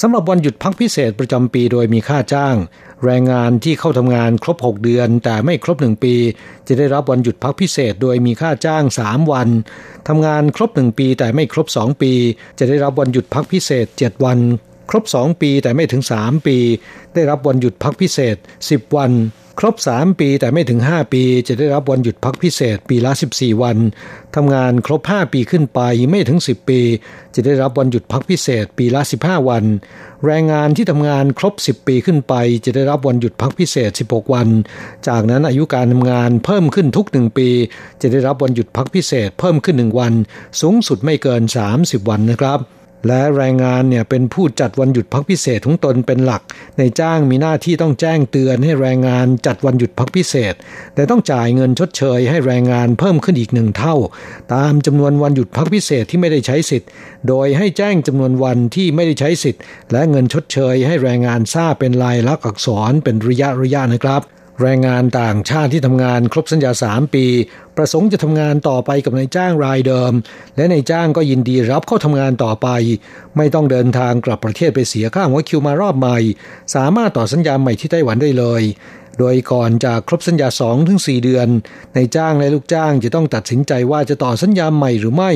สำหรับวันหยุดพักพิเศษประจำปีโดยมีค่าจ้าง แรงงานที่เข้าทำงานครบ 6 เดือน แต่ไม่ครบ 1 ปี จะได้รับวันหยุดพักพิเศษโดยมีค่าจ้าง 3 วันทำงานครบ 1 ปี แต่ไม่ครบ 2 ปี จะได้รับวันหยุดพักพิเศษ 7 วัน ครบ 2 ปีแต่ไม่ถึง 3 ปี ได้รับวันหยุดพักพิเศษ 10 วัน ครบ 3 ปีแต่ไม่ถึง 5 ปีจะได้รับวันหยุดพักพิเศษปีละ 14 วันทำงานครบ 5 ปีขึ้นไปไม่ถึง 10 ปี จะได้รับวันหยุดพักพิเศษปีละ 15 วัน แรงงานที่ทำงานครบ 10 ปีขึ้นไป จะได้รับวันหยุดพักพิเศษ 16 วัน จากนั้นอายุการทำงานเพิ่มขึ้นทุก 1 ปี จะได้รับวันหยุดพักพิเศษเพิ่มขึ้น 1 วัน สูงสุดไม่เกิน 30 วันนะครับ และแรงงานเนี่ยเป็นผู้จัดวันหยุดพักพิเศษของตนเป็นหลัก ในจ้างมีหน้าที่ต้องแจ้งเตือนให้แรงงานจัดวันหยุดพักพิเศษ แต่ต้องจ่ายเงินชดเชยให้แรงงานเพิ่มขึ้นอีกหนึ่งเท่า ตามจำนวนวันหยุดพักพิเศษที่ไม่ได้ใช้สิทธิ์ โดยให้แจ้งจำนวนวันที่ไม่ได้ใช้สิทธิ์ และเงินชดเชยให้แรงงานทราบเป็นลายลักษณ์อักษรเป็นระยะระยะนะครับ แรงงานต่างชาติที่ทำงานครบสัญญา 3 ปี ประสงค์จะทำงานต่อไปกับนายจ้างรายเดิม และนายจ้างก็ยินดีรับเข้าทำงานต่อไป ไม่ต้องเดินทางกลับประเทศไปเสียค่าหัวคิวมารอบใหม่ สามารถต่อสัญญาใหม่ที่ไต้หวันได้เลย โดยก่อนจะครบสัญญา2ถึงเดือนนายจ้างและลูกจ้างจะต้องตัดสินใจว่าจะต่อสัญญาใหม่หรือไม่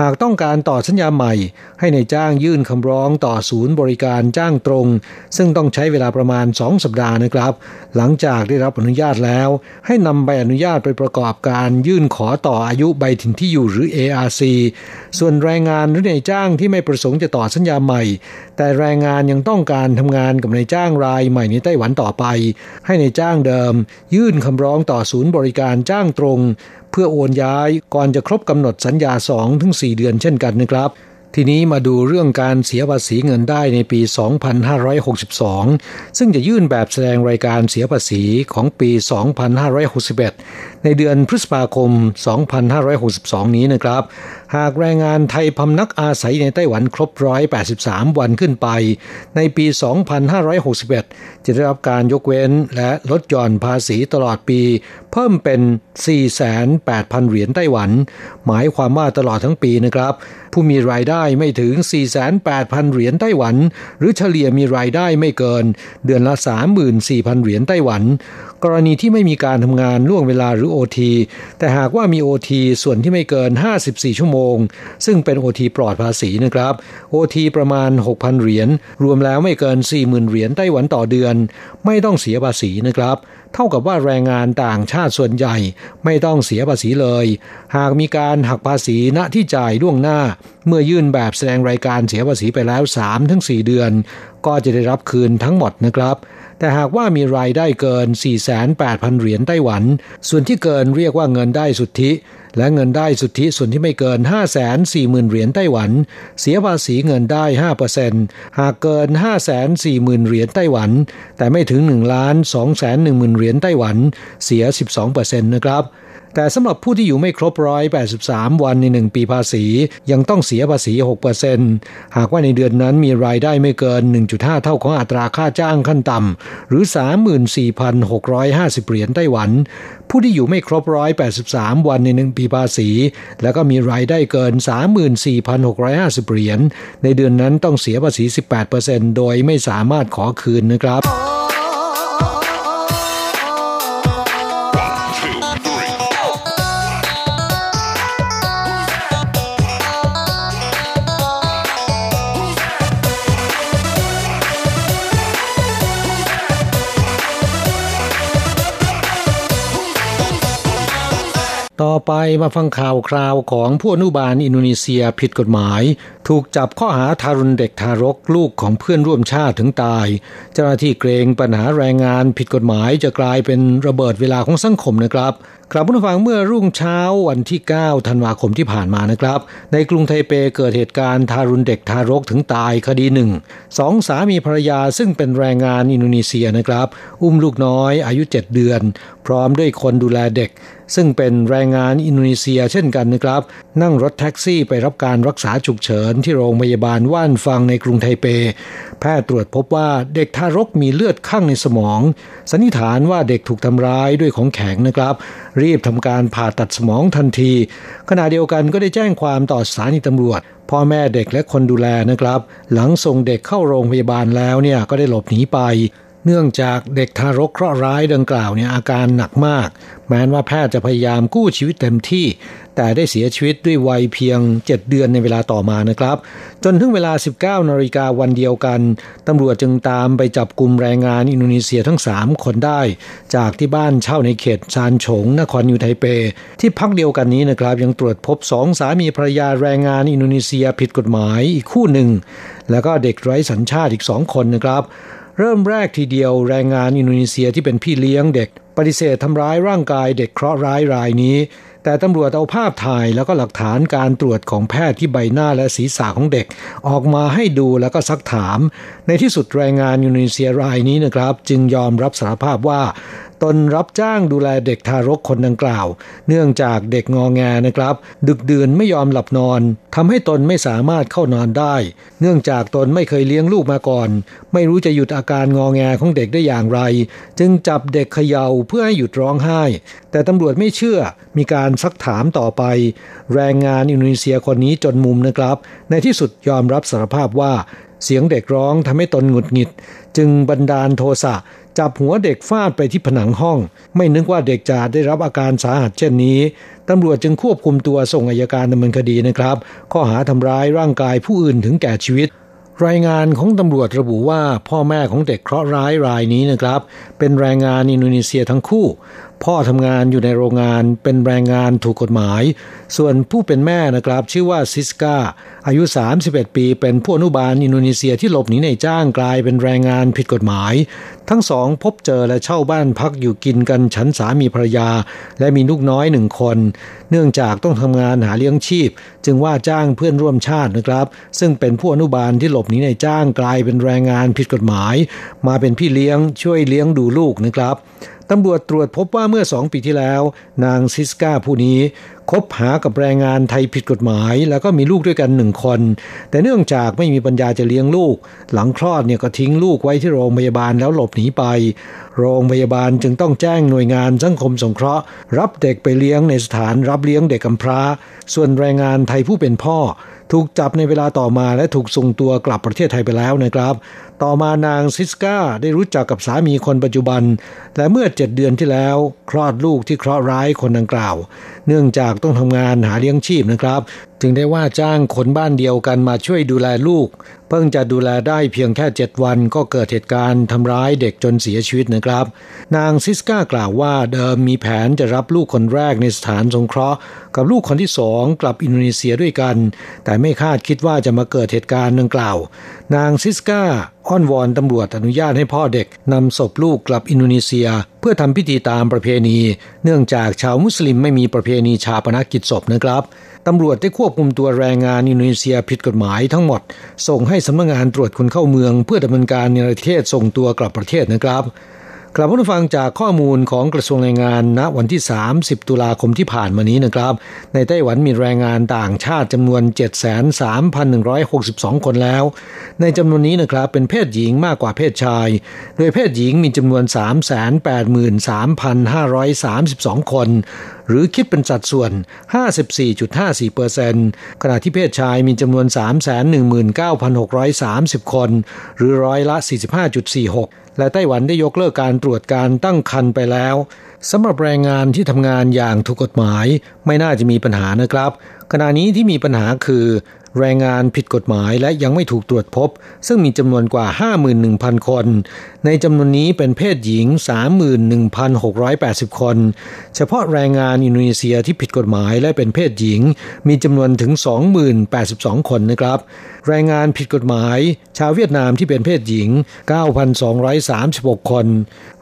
หากต้องการต่อสัญญาใหม่ ให้ในายจ้างยื่นคำร้องต่อศูนย์บริการจ้างตรง ซึ่งต้องใช้เวลาประมาณ 2 สัปดาห์นะครับ หลังจากได้รับอนุญาตแล้ว ให้นำใบอนุญาตไปประกอบการยื่นขอต่ออายุใบถิ่นที่อยู่หรือ ARC ส่วนแรงงานหรือนายจ้างที่ไม่ประสงค์จะต่อสัญญาใหม่ แต่แรงงานยังต้องการทำงานกับนายจ้างรายใหม่ในไต้หวันต่อไป ให้นจ้างเดิม ยื่นคำร้องต่อศูนย์บริการจ้างตรง เพื่อโอนย้ายก่อนจะครบกำหนดสัญญา 2-4 เดือนเช่นกันนะครับ ทีนี้มาดูเรื่องการเสียภาษีเงินได้ในปี 2562 ซึ่งจะยื่นแบบแสดงรายการเสียภาษีของปี 2561 ในเดือนพฤษภาคม 2562 นี้นะครับ หากแรงงานไทยพำนักอาศัยในไต้หวันครบ 183 วันขึ้นไป ในปี 2561 จะได้รับการยกเว้นและลดหย่อนภาษีตลอดปี เพิ่มเป็น 48,000 เหรียญไต้หวัน หมายความว่าตลอดทั้งปีนะครับ ผู้มีรายได้ไม่ถึง 48,000 เหรียญไต้หวัน หรือเฉลี่ยมีรายได้ไม่เกิน เดือนละ 34,000 เหรียญไต้หวัน กรณีที่ไม่มีการทำงานล่วงเวลาหรือ OT แต่หากว่ามี OT ส่วนที่ไม่เกิน 54 ชั่วโมง ซึ่งเป็น OT ปลอดภาษีนะครับ OT ประมาณ 6,000 เหรียญรวมแล้วไม่เกิน 40,000 เหรียญไต้หวันต่อเดือน ไม่ต้องเสียภาษีนะครับ เท่ากับว่าแรงงานต่างชาติส่วนใหญ่ ไม่ต้องเสียภาษีเลย หากมีการหักภาษีณที่จ่ายล่วงหน้า เมื่อยื่นแบบแสดงรายการเสียภาษีไปแล้ว 3-4 เดือน ก็จะได้รับคืนทั้งหมดนะครับ แต่หากว่ามีรายได้เกิน 48,000 เหรียญไต้หวัน ส่วนที่เกินเรียกว่าเงินได้สุทธิ และเงินได้สุทธิส่วนที่ไม่เกิน 540,000 เหรียญไต้หวัน เสียภาษีเงินได้ 5%หากเกิน 540,000 เหรียญไต้หวัน แต่ไม่ถึง1ล้าน210,000 เหรียญไต้หวัน เสีย 12%นะครับ แต่สำหรับผู้ที่อยู่ไม่ครบ183 วันใน 1 ปีภาษี ยังต้องเสียภาษี 6%หากว่าในเดือนนั้นมีรายได้ไม่เกิน 1.5 เท่าของอัตราค่าจ้างขั้นต่ำหรือ 34,650 เหรียญไต้หวัน ผู้ที่อยู่ไม่ครบ183 วันใน 1 ปีภาษี แล้วก็มีรายได้เกิน 34,650 เหรียญในเดือนนั้นต้องเสียภาษี 18%โดยไม่สามารถขอคืนนะครับ ต่อไปมาฟังข่าวคราวของผู้อนุบาลอินโดนีเซียผิดกฎหมาย ถูกจับข้อหาทารุณเด็กทารกลูกของเพื่อนร่วมชาติถึงตาย เจ้าหน้าที่เกรงปัญหาแรงงานผิดกฎหมายจะกลายเป็นระเบิดเวลาของสังคมนะครับกลับผู้ฟังเมื่อรุ่งเช้าวันที่ 9 ธันวาคมที่ผ่านมานะครับ ในกรุงไทเปเกิดเหตุการณ์ทารุณเด็กทารกถึงตายคดีหนึ่งสองสามีภรรยาซึ่งเป็นแรงงานอินโดนีเซียนะครับ อุ้มลูกน้อยอายุ 7 เดือน พร้อมด้วยคนดูแลเด็ก ซึ่งเป็นแรงงานอินโดนีเซียเช่นกันนะครับ นั่งรถแท็กซี่ไปรับการรักษาฉุกเฉินที่โรงพยาบาลว่านฟังในกรุงไทเป แพทย์ตรวจพบว่าเด็กทารกมีเลือดข้างในสมอง สันนิษฐานว่าเด็กถูกทำร้ายด้วยของแข็งนะครับ รีบทำการผ่าตัดสมองทันที ขณะเดียวกันก็ได้แจ้งความต่อสถานีตำรวจพ่อแม่เด็กและคนดูแลนะครับ หลังส่งเด็กเข้าโรงพยาบาลแล้วเนี่ยก็ได้หลบหนีไป เนื่องจากเด็กทารกเคราะห์ร้ายดังกล่าวเนี่ยอาการหนักมาก แม้ว่าแพทย์จะพยายามกู้ชีวิตเต็มที่ แต่ได้เสียชีวิตด้วยวัยเพียง 7 เดือนในเวลาต่อมานะครับ จนถึงเวลา 19นาฬิกาวันเดียวกันตำรวจจึงตามไปจับกลุ่มแรงงานอินโดนีเซียทั้ง 3 คนได้ จากที่บ้านเช่าในเขตซานฉงนครนิวไทเป ที่พักเดียวกันนี้นะครับยังตรวจพบสองสามีภรรยาแรงงานอินโดนีเซียผิดกฎหมายอีกคู่หนึ่งแล้วก็เด็กไร้สัญชาติอีกสองคนนะครับ เริ่มแรกทีเดียวแรงงานอินโดนีเซียที่เป็นพี่เลี้ยงเด็ก ปฏิเสธทำร้ายร่างกายเด็กเคราะห์ร้ายรายนี้ แต่ตำรวจเอาภาพถ่ายแล้วก็หลักฐานการตรวจของแพทย์ที่ใบหน้าและศีรษะของเด็ก ออกมาให้ดูแล้วก็ซักถาม ในที่สุดแรงงานอินโดนีเซียรายนี้นะครับ จึงยอมรับสารภาพว่า ตนรับจ้างดูแลเด็กทารกคนดังกล่าว เนื่องจากเด็กงอแงนะครับ ดึกดื่นไม่ยอมหลับนอนทำให้ตนไม่สามารถเข้านอนได้ เนื่องจากตนไม่เคยเลี้ยงลูกมาก่อน ไม่รู้จะหยุดอาการงอแงของเด็กได้อย่างไร จึงจับเด็กเขย่าเพื่อให้หยุดร้องไห้ แต่ตำรวจไม่เชื่อมีการซักถามต่อไป แรงงานอินโดนีเซียคนนี้จนมุมนะครับ ในที่สุดยอมรับสารภาพว่าเสียงเด็กร้องทำให้ตนหงุดหงิด จึงบันดาลโทสะ จับหัวเด็กฟาดไปที่ผนังห้อง ไม่นึกว่าเด็กจะได้รับอาการสาหัสเช่นนี้ ตำรวจจึงควบคุมตัวส่งอายการดำเนินคดีนะครับ ข้อหาทำร้ายร่างกายผู้อื่นถึงแก่ชีวิต รายงานของตำรวจระบุว่าพ่อแม่ของเด็กเคราะห์ร้ายรายนี้นะครับ เป็นแรงงานอินโดนีเซียทั้งคู่ พ่อทำงานอยู่ในโรงงานเป็นแรงงานถูกกฎหมาย ส่วนผู้เป็นแม่นะครับชื่อว่าซิสกาอายุ 31 ปี เป็นผู้อนุบาลอินโดนีเซียที่หลบหนีในจ้างกลายเป็นแรงงานผิดกฎหมาย ทั้งสองพบเจอและเช่าบ้านพักอยู่กินกันฉันสามีภรรยา และมีลูกน้อยหนึ่งคน เนื่องจากต้องทำงานหาเลี้ยงชีพ จึงว่าจ้างเพื่อนร่วมชาตินะครับ ซึ่งเป็นผู้อนุบาลที่หลบหนีในจ้างกลายเป็นแรงงานผิดกฎหมาย มาเป็นพี่เลี้ยงช่วยเลี้ยงดูลูกนะครับ ตำรวจตรวจพบว่าเมื่อสองปีที่แล้ว นางซิสกาผู้นี้คบหากับแรงงานไทยผิดกฎหมาย แล้วก็มีลูกด้วยกันหนึ่งคน แต่เนื่องจากไม่มีปัญญาจะเลี้ยงลูก หลังคลอดเนี่ยก็ทิ้งลูกไว้ที่โรงพยาบาลแล้วหลบหนีไป โรงพยาบาลจึงต้องแจ้งหน่วยงานสังคมสงเคราะห์ รับเด็กไปเลี้ยงในสถานรับเลี้ยงเด็กกำพร้า ส่วนแรงงานไทยผู้เป็นพ่อ ถูกจับในเวลาต่อมาและถูกส่งตัวกลับประเทศไทยไปแล้วนะครับ ต่อมานางซิสกาได้รู้จักกับสามีคนปัจจุบัน และเมื่อเจ็ดเดือนที่แล้วคลอดลูกที่เคราะห์ร้ายคนดังกล่าว เนื่องจากต้องทำงานหาเลี้ยงชีพนะครับ จึงได้ว่าจ้างคนบ้านเดียวกันมาช่วยดูแลลูก เพิ่งจะดูแลได้เพียงแค่เจ็ดวันก็เกิดเหตุการณ์ทำร้ายเด็กจนเสียชีวิตนะครับ นางซิสกากล่าวว่าเดิมมีแผนจะรับลูกคนแรกในสถานสงเคราะห์ กับลูกคนที่สองกลับอินโดนีเซียด้วยกัน แต่ไม่คาดคิดว่าจะมาเกิดเหตุการณ์ดังกล่าว นางซิสกาอ้อนวอนตำรวจอนุญาตให้พ่อเด็กนำศพลูกกลับอินโดนีเซีย เพื่อทำพิธีตามประเพณี เนื่องจากชาวมุสลิมไม่มีประเพณีชาปนกิจศพนะครับตำรวจได้ควบคุมตัวแรงงานอินโดนีเซียผิดกฎหมายทั้งหมด ส่งให้สำนักงานตรวจคนเข้าเมือง เพื่อดำเนินการในประเทศส่งตัวกลับประเทศนะครับ กลับมาฟังจากข้อมูลของกระทรวงแรงงานณวันที่ 30 ตุลาคมที่ผ่านมานี้นะครับ ในไต้หวันมีแรงงานต่างชาติจำนวน 73,162 คนแล้ว ในจำนวนนี้นะครับเป็นเพศหญิงมากกว่าเพศชาย โดยเพศหญิงมีจำนวน 383,532 คน หรือคิดเป็นสัดส่วน 54.54เปอร์เซ็นต์ขณะที่เพศชายมีจำนวน 319,630 คน หรือร้อยละ 45.46 และไต้หวันได้ยกเลิกการตรวจการตั้งครรภ์ไปแล้วสำหรับแรงงานที่ทำงานอย่างถูกกฎหมายไม่น่าจะมีปัญหานะครับ ขณะนี้ที่มีปัญหาคือ แรงงานผิดกฎหมายและยังไม่ถูกตรวจพบ ซึ่งมีจำนวนกว่า 51,000 คน ในจำนวนนี้เป็นเพศหญิง 31,680 คน เฉพาะแรงงานอินโดนีเซียที่ผิดกฎหมายและเป็นเพศหญิง มีจำนวนถึง 20,082 คนนะครับแรงงานผิดกฎหมาย ชาวเวียดนามที่เป็นเพศหญิง 9,236 คน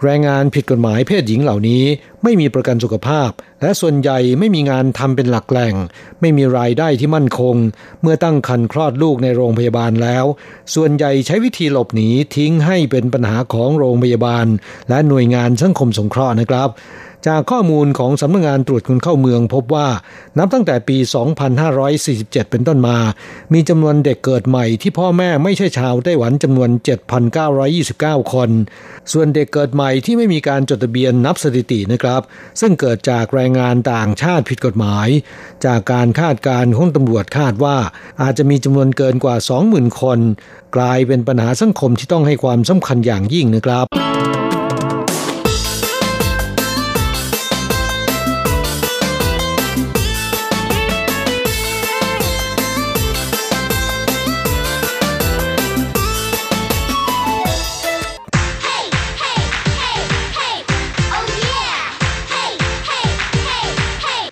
แรงงานผิดกฎหมายเพศหญิงเหล่านี้ ไม่มีประกันสุขภาพ และส่วนใหญ่ไม่มีงานทำเป็นหลักแหล่ง ไม่มีรายได้ที่มั่นคง เมื่อตั้งครรภ์คลอดลูกในโรงพยาบาลแล้ว ส่วนใหญ่ใช้วิธีหลบหนีทิ้งให้เป็นปัญหาของโรงพยาบาล และหน่วยงานสังคมสงเคราะห์นะครับ จากข้อมูลของสำนักงงานตรวจคนเข้าเมืองพบว่านับตั้งแต่ปี 2547 เป็นต้นมา มีจำนวนเด็กเกิดใหม่ที่พ่อแม่ไม่ใช่ชาวไต้หวันจำนวน 7,929 คน ส่วนเด็กเกิดใหม่ที่ไม่มีการจดทะเบียนนับสถิตินะครับ ซึ่งเกิดจากแรงงานต่างชาติผิดกฎหมาย จากการคาดการณ์ของตำรวจคาดว่า อาจจะมีจำนวนเกินกว่า 20,000 คน กลายเป็นปัญหาสังคมที่ต้องให้ความสำคัญอย่างยิ่งนะครับ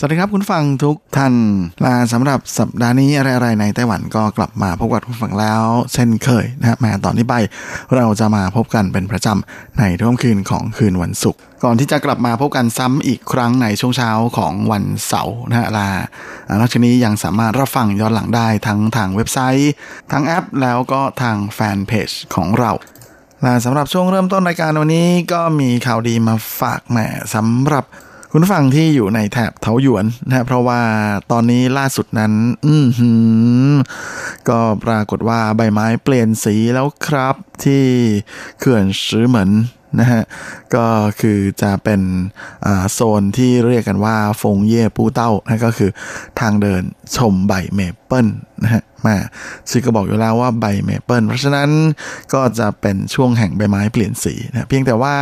สวัสดีครับคุณฟังทุกท่านลาสำหรับสัปดาห์นี้อะไรๆในไต้หวันก็กลับมาพบกับคุณฟังแล้ว เช่นเคยนะฮะแม้ตอนนี้ไปเราจะมาพบกันเป็นประจำในทุ่มคืนของคืนวันศุกร์ก่อนที่จะกลับมาพบกันซ้ำอีกครั้งในช่วงเช้าของวันเสาร์นะฮะลาอ่านอกจากนี้ยังสามารถรับฟังย้อนหลังได้ทั้งทางเว็บไซต์ทางแอปแล้วก็ทางแฟนเพจของเราและสำหรับช่วงเริ่มต้นรายการวันนี้ก็มีข่าวดีมาฝากแหมสำหรับ คุณฟังที่อยู่ในแถบเถาหยวนนะฮะเพราะว่าตอนนี้ล่าสุดนั้น อืก็ปรากฏว่าใบไม้เปลี่ยนสีแล้วครับที่เขื่อนซื้อเหมือนนะฮะก็คือจะเป็นอ่าโซนที่เรียกกันว่าฟงเย่ปู้เต้านะก็คือทางเดินชมใบเมเปิลนะฮะมาซึ่งก็บอกอยู่แล้วว่าใบเมเปิลเพราะฉะนั้นก็จะเป็นช่วงแห่งใบไม้เปลี่ยนสีนะเพียงแต่ว่า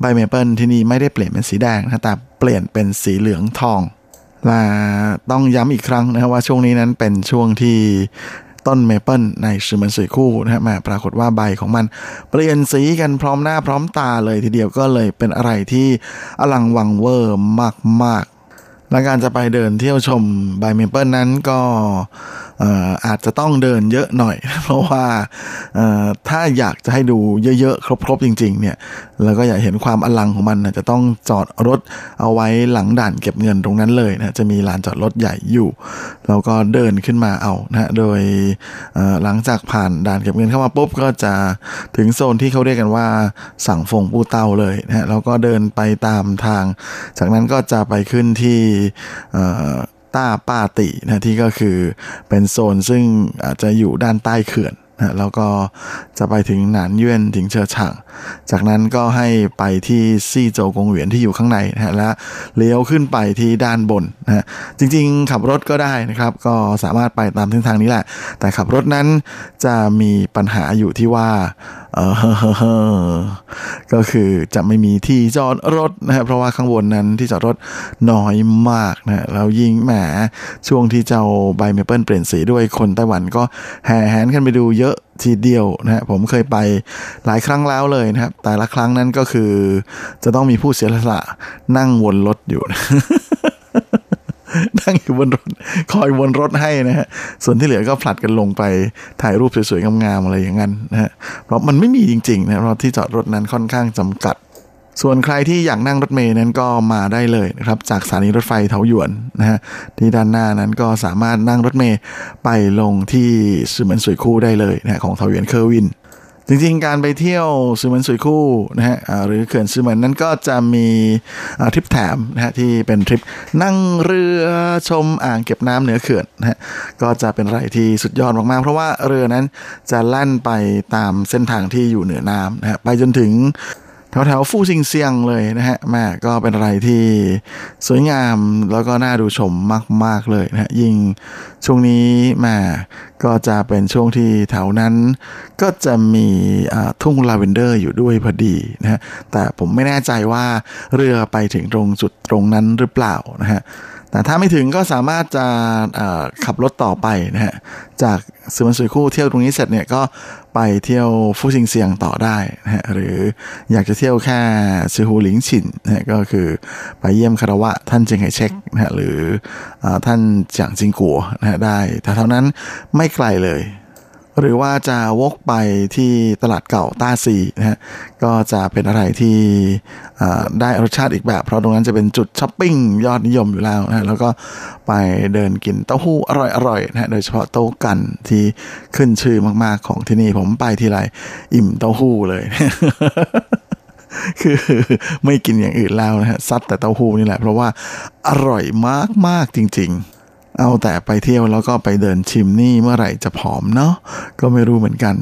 ใบเมเปิลที่นี่ไม่ได้เปลี่ยนเป็นสีแดงนะแต่ เปลี่ยนเป็นสีเหลืองทองและต้องย้ำอีกครั้งนะครับว่าช่วงนี้นั้นเป็นช่วงที่ต้นเมเปิลในสือเหมินสุยคู่นะฮะแมาปรากฏว่าใบของมัน เปลี่ยนสีกันพร้อมหน้าพร้อมตาเลยทีเดียวก็เลยเป็นอะไรที่อลังวังเวอร์มากๆและการจะไปเดินเที่ยวชมใบเมเปิลนั้นก็ อาจจะต้องเดินเยอะหน่อย เพราะว่าถ้าอยากจะให้ดูเยอะๆ ครบๆ จริง ๆ เนี่ย แล้วก็อยากเห็นความอลังของมันนะจะต้องจอดรถเอาไว้หลังด่านเก็บเงินตรงนั้นเลยนะจะมีลานจอดรถใหญ่อยู่ แล้วก็เดินขึ้นมาเอานะโดยหลังจากผ่านด่านเก็บเงินเข้ามาปุ๊บก็จะถึงโซนที่เขาเรียกกันว่าสั่งฟงปูเตาเลยนะฮะแล้วก็เดินไปตามทาง จากนั้นก็จะไปขึ้นที่ ต้าป้าตินะที่ก็คือเป็นโซนซึ่งอาจจะอยู่ด้านใต้เขื่อนนะแล้วก็จะไปถึงหนานเยื่นถึงเชอฉางจากนั้นก็ให้ไปที่ซี่โจวกงเหวียนที่อยู่ข้างในนะฮะและเลี้ยวขึ้นไปที่ด้านบนนะฮะจริงๆ ขับรถก็ได้นะครับ ก็สามารถไปตามเส้นทางนี้แหละ แต่ขับรถนั้นจะมีปัญหาอยู่ที่ว่าเออก็คือจะไม่มีที่จอดรถนะฮะเพราะว่าข้างบนนั้นที่จอดรถน้อยมากนะแล้วยิ่งแหมช่วงที่เจ้าใบเมเปิลเปลี่ยนสีด้วยคนไต้หวันก็แห่แหนกันไปดูเยอะทีเดียวนะฮะผมเคยไปหลายครั้งแล้วเลยนะครับ แต่ละครั้งนั้นก็คือ จะต้องมีผู้เสียสละนั่งวนรถอยู่ นั่งอยู่บนรถ คอยวนรถให้นะฮะ ส่วนที่เหลือก็ผลัดกันลงไปถ่ายรูปสวยๆงามๆอะไรอย่างนั้นนะฮะ เพราะมันไม่มีจริงๆนะเพราะที่จอดรถนั้นค่อนข้างจำกัด ส่วนใครที่อยากนั่งรถเมล์นั้นก็มาได้เลยนะครับ จากสถานีรถไฟเถาหยวนนะฮะที่ด้านหน้านั้นก็สามารถนั่งรถเมล์ไปลงที่สือเหมินสุยคู่ได้เลยนะฮะของเถาหยวนเค่อยุ่น จริงๆ การไปเที่ยวสือเหมินสุยคู่นะฮะหรือเขื่อนสือเหมินนั้นก็จะมีทริปแถมนะฮะที่เป็นทริปนั่งเรือชมอ่างเก็บน้ำเหนือเขื่อนนะฮะก็จะเป็นอะไรที่สุดยอดมากๆ เพราะว่าเรือนั้นจะแล่นไปตามเส้นทางที่อยู่เหนือน้ำนะฮะไปจนถึง แถวแถวฟู่ซิงเซียงเลยนะฮะแม่ก็เป็นอะไรที่สวยงามแล้วก็น่าดูชมมาก ๆ เลยนะฮะยิ่งช่วงนี้แม่ก็จะเป็นช่วงที่แถวนั้น ก็จะมีทุ่งลาเวนเดอร์อยู่ด้วยพอดีนะฮะแต่ผมไม่แน่ใจว่าเรือไปถึงตรงจุดตรงนั้นหรือเปล่านะฮะ แต่ถ้าไม่ถึงก็สามารถจะขับรถต่อไปนะฮะจากสุวรรณสุยคู่เที่ยวตรงนี้เสร็จเนี่ยก็ไปเที่ยวฟูชิงเซียงต่อได้นะฮะหรืออยากจะเที่ยวแค่ซูฮูหลิงฉินนะฮะก็คือไปเยี่ยมคารวะท่านเจิงไคเชกนะฮะหรืออท่านจางจิงกัวนะฮะได้แต่เท่านั้นไม่ไกลเลย หรือว่าจะวกไปที่ตลาดเก่าต้าซีนะฮะก็จะเป็นอะไรที่ได้รสชาติอีกแบบ เพราะตรงนั้นจะเป็นจุดช้อปปิ้งยอดนิยมอยู่แล้วนะแล้วก็ไปเดินกินเต้าหู้อร่อยๆนะฮะโดยเฉพาะโต๊ะกันที่ขึ้นชื่อมากๆของที่นี่ผมไปทีไรอิ่มเต้าหู้เลยคือไม่กินอย่างอื่นแล้วนะฮะซัดแต่เต้าหู้นี่แหละ เพราะว่าอร่อยมากๆจริง ๆ เอาแต่ไปเที่ยวแล้วก็ไปเดินชิมนี่เมื่อไหร่จะผอมเนาะก็ไม่รู้เหมือนกัน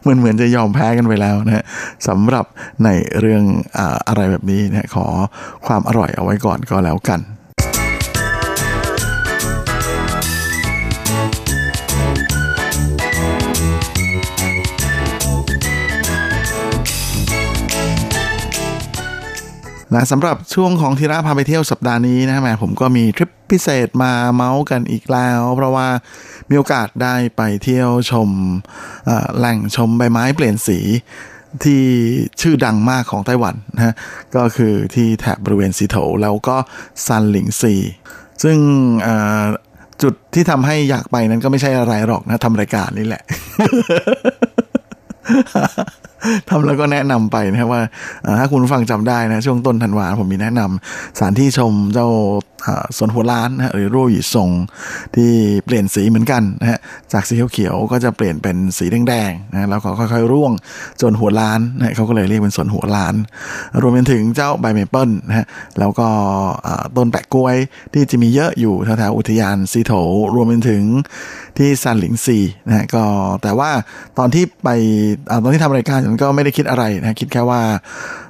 เหมือนเหมือนจะยอมแพ้กันไปแล้วนะสำหรับในเรื่องออะไรแบบนี้นะขอความอร่อยเอาไว้ก่อนก็แล้วกัน นะสำหรับช่วงของทีระพาไปเที่ยวสัปดาห์นี้นะแมผมก็มีทริปพิเศษมาเมาส์กันอีกแล้ว เพราะว่ามีโอกาสได้ไปเที่ยวชมแหล่งชมใบไม้เปลี่ยนสีที่ชื่อดังมากของไต้หวันนะก็คือที่แถบบริเวณสีโถแล้วก็ซันหลิงซีซึ่งจุดที่ทำให้อยากไปนั้นก็ไม่ใช่อะไรหรอกนะทำรายการนี่แหละ ทำแล้วก็แนะนำไปนะครับว่าถ้าคุณฟังจำได้นะ ช่วงต้นธันวาผมมีแนะนำสถานที่ชมเจ้า สวนหัวล้านนะหรือรูหยีทรงที่เปลี่ยนสีเหมือนกันนะฮะจากสีเขียวๆก็จะเปลี่ยนเป็นสีแดงๆนะแล้วก็ค่อยๆร่วงจนหัวล้านนะเขาก็เลยเรียกเป็นสวนหัวล้าน รวมไปถึงเจ้าใบเมเปิลนะฮะแล้วก็ต้นแปะก๊วยที่จะมีเยอะอยู่แถวๆอุทยานซีโถวรวมไปถึงที่ซานหลินซีนะฮะก็แต่ว่าตอนที่ไปตอนที่ทำรายการฉันก็ไม่ได้คิดอะไรนะคิดแค่ว่า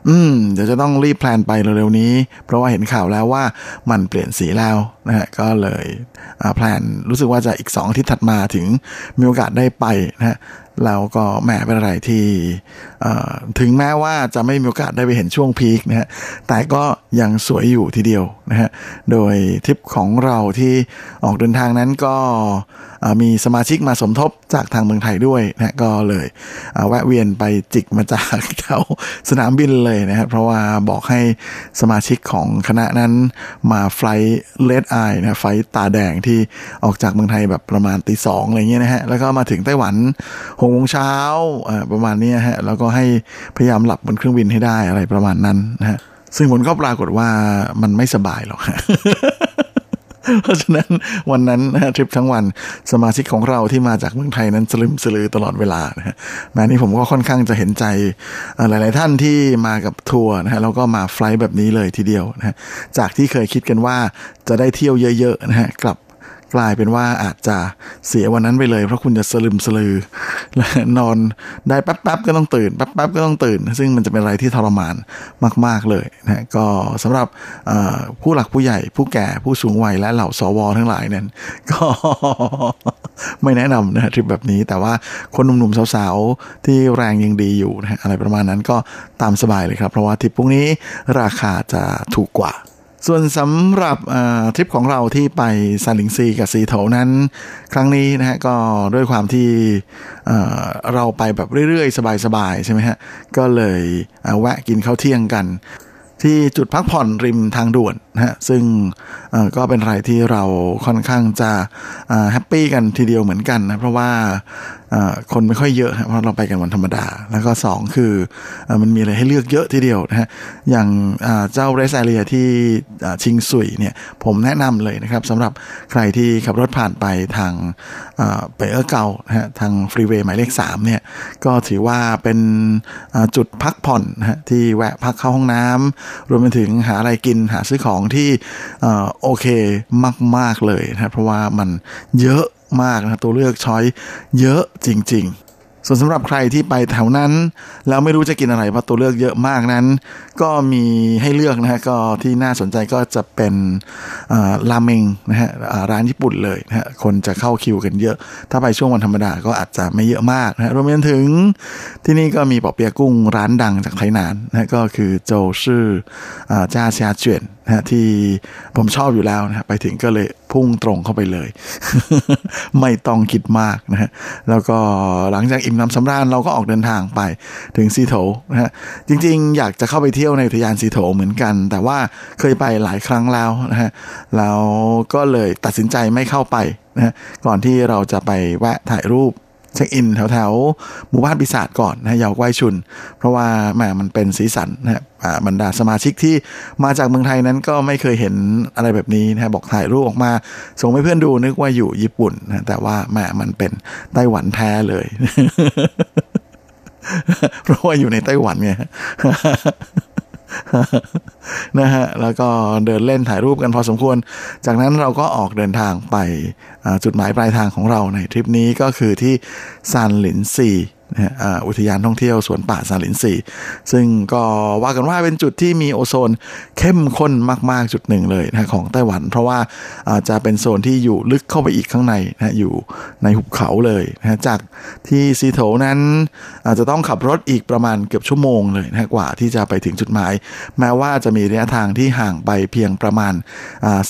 อืม เดี๋ยวจะต้องรีบ plan ไปเร็วๆนี้ เพราะว่าเห็นข่าวแล้วว่ามันเปลี่ยนสีแล้วนะฮะก็เลยแพลนรู้สึกว่าจะอีกสองอาทิตย์ถัดมาถึงมีโอกาสได้ไปนะฮะแล้วก็แหมเป็นอะไรที่ถึงแม้ว่าจะไม่มีโอกาสได้ไปเห็นช่วงพีคนะฮะแต่ก็ยังสวยอยู่ทีเดียวนะฮะโดยทริปของเราที่ออกเดินทางนั้นก็ มีสมาชิกมาสมทบจากทางเมืองไทยด้วยนะก็เลยแวะเวียนไปจิกมาจากแถวสนามบินเลยนะครับเพราะว่าบอกให้สมาชิกของคณะนั้นมาไฟล์เลดไอนะไฟล์ตาแดงที่ออกจากเมืองไทยแบบประมาณตีสองอะไรเงี้ยนะฮะแล้วก็มาถึงไต้หวันหกโมงเช้าประมาณนี้ฮะแล้วก็ให้พยายามหลับบนเครื่องบินให้ได้อะไรประมาณนั้นนะฮะซึ่งผลก็ปรากฏว่ามันไม่สบายหรอก เพราะฉะนั้นวันนั้นนะทริปทั้งวันสมาชิกของเราที่มาจากเมืองไทยนั้นสลืมสลือตลอดเวลานะฮะแม้นี้ผมก็ค่อนข้างจะเห็นใจหลาย ๆ ท่านที่มากับทัวร์นะฮะแล้วก็มาไฟล์แบบนี้เลยทีเดียวนะฮะจากที่เคยคิดกันว่าจะได้เที่ยวเยอะ ๆ นะฮะกลับ กลายเป็นว่าอาจจะเสียวันนั้นไปเลย เพราะคุณจะสลืมสลือ และนอนได้แป๊บๆก็ต้องตื่นแป๊บๆก็ต้องตื่น ซึ่งมันจะเป็นอะไรที่ทรมานมาก ๆเลยนะก็สำหรับผู้หลักผู้ใหญ่ผู้แก่ผู้สูงวัยและเหล่าสวทั้งหลายนั้นก็ไม่แนะนำนะทริปแบบนี้ แต่ว่าคนหนุ่มๆสาวๆที่แรงยังดีอยู่นะอะไรประมาณนั้นก็ตามสบายเลยครับ เพราะว่าทริปพวกนี้ราคาจะถูกกว่า ส่วนสำหรับทริปของเราที่ไปซาลิงซีกับซีโถนั้น ครั้งนี้นะฮะก็ด้วยความที่เราไปแบบเรื่อยๆ สบายๆ ใช่ไหมฮะ ก็เลยแวะกินข้าวเที่ยงกัน ที่จุดพักผ่อนริมทางด่วน นะฮะซึ่งก็เป็นอะไรที่เราค่อนข้างจะ happy กันทีเดียวเหมือนกันนะเพราะว่าคนไม่ค่อยเยอะเพราะเราไปกันวันธรรมดา แล้วก็ 2 คือมันมีอะไรให้เลือกเยอะทีเดียวนะฮะอย่างเจ้า rest area ที่ชิงสุยเนี่ยผมแนะนำเลยนะครับสำหรับใครที่ขับรถผ่านไปทางไปเออเกานะฮะทางฟรีเวย์หมายเลข3เนี่ยก็ถือว่าเป็นจุดพักผ่อนนะฮะที่แวะพักเข้าห้องน้ำรวมไปถึงหาอะไรกินหาซื้อของที่โอเคมาก ๆ เลยนะเพราะว่ามันเยอะมากนะตัวเลือกช้อยเยอะจริง ๆส่วนสำหรับใครที่ไปแถวนั้น แล้วไม่รู้จะกินอะไรเพราะตัวเลือกเยอะมากนั้น ก็มีให้เลือกนะฮะก็ที่น่าสนใจก็จะเป็นราเมงนะฮะร้านญี่ปุ่นเลยนะฮะคนจะเข้าคิวกันเยอะ ถ้าไปช่วงวันธรรมดาก็อาจจะไม่เยอะมากนะฮะรวมไปจนถึงที่นี่ก็มีปอเปียะกุ้งร้านดังจากไทยนานนะฮะก็คือโจชื่อจ้าเซียเจียน นะที่ผมชอบอยู่แล้วนะฮะไปถึงก็เลยพุ่งตรงเข้าไปเลย ไม่ต้องคิดมากนะฮะแล้วก็หลังจากอิ่มน้ำสำราญเราก็ออกเดินทางไปถึงซีโถนะฮะจริงๆ อยากจะเข้าไปเที่ยวในอุทยานซีโถเหมือนกัน แต่ว่าเคยไปหลายครั้งแล้วนะฮะแล้วก็เลยตัดสินใจไม่เข้าไปนะฮะก่อนที่เราจะไปแวะถ่ายรูป เช็คอินแถวๆหมู่บ้านปีศาจก่อนนะเยาวไกวชุน เพราะว่าแหมมันเป็นสีสันนะฮะบรรดาสมาชิกที่มาจากเมืองไทยนั้นก็ไม่เคยเห็นอะไรแบบนี้นะฮะบอกถ่ายรูปออกมา ส่งให้เพื่อนดูนึกว่าอยู่ญี่ปุ่นนะแต่ว่าแหมมันเป็นไต้หวันแท้เลยเพราะว่าอยู่ในไต้หวันไง นะฮะแล้วก็เดินเล่นถ่ายรูปกันพอสมควร จากนั้นเราก็ออกเดินทางไปจุดหมายปลายทางของเราในทริปนี้ก็คือที่ซานหลินซี อุทยานท่องเที่ยวสวนป่าซาลินซีซึ่งก็ว่ากันว่าเป็นจุดที่มีโอโซนเข้มข้นมาก ๆ จุดหนึ่งเลยนะของไต้หวัน เพราะว่าอาจะเป็นโซนที่อยู่ลึกเข้าไปอีกข้างในนะอยู่ในหุบเขาเลยนะจากที่ซีโถนั้นอาจจะต้องขับรถอีกประมาณเกือบชั่วโมงเลยนะกว่าที่จะไปถึงจุดหมาย แม้ว่าจะมีระยะทางที่ห่างไปเพียงประมาณอ่า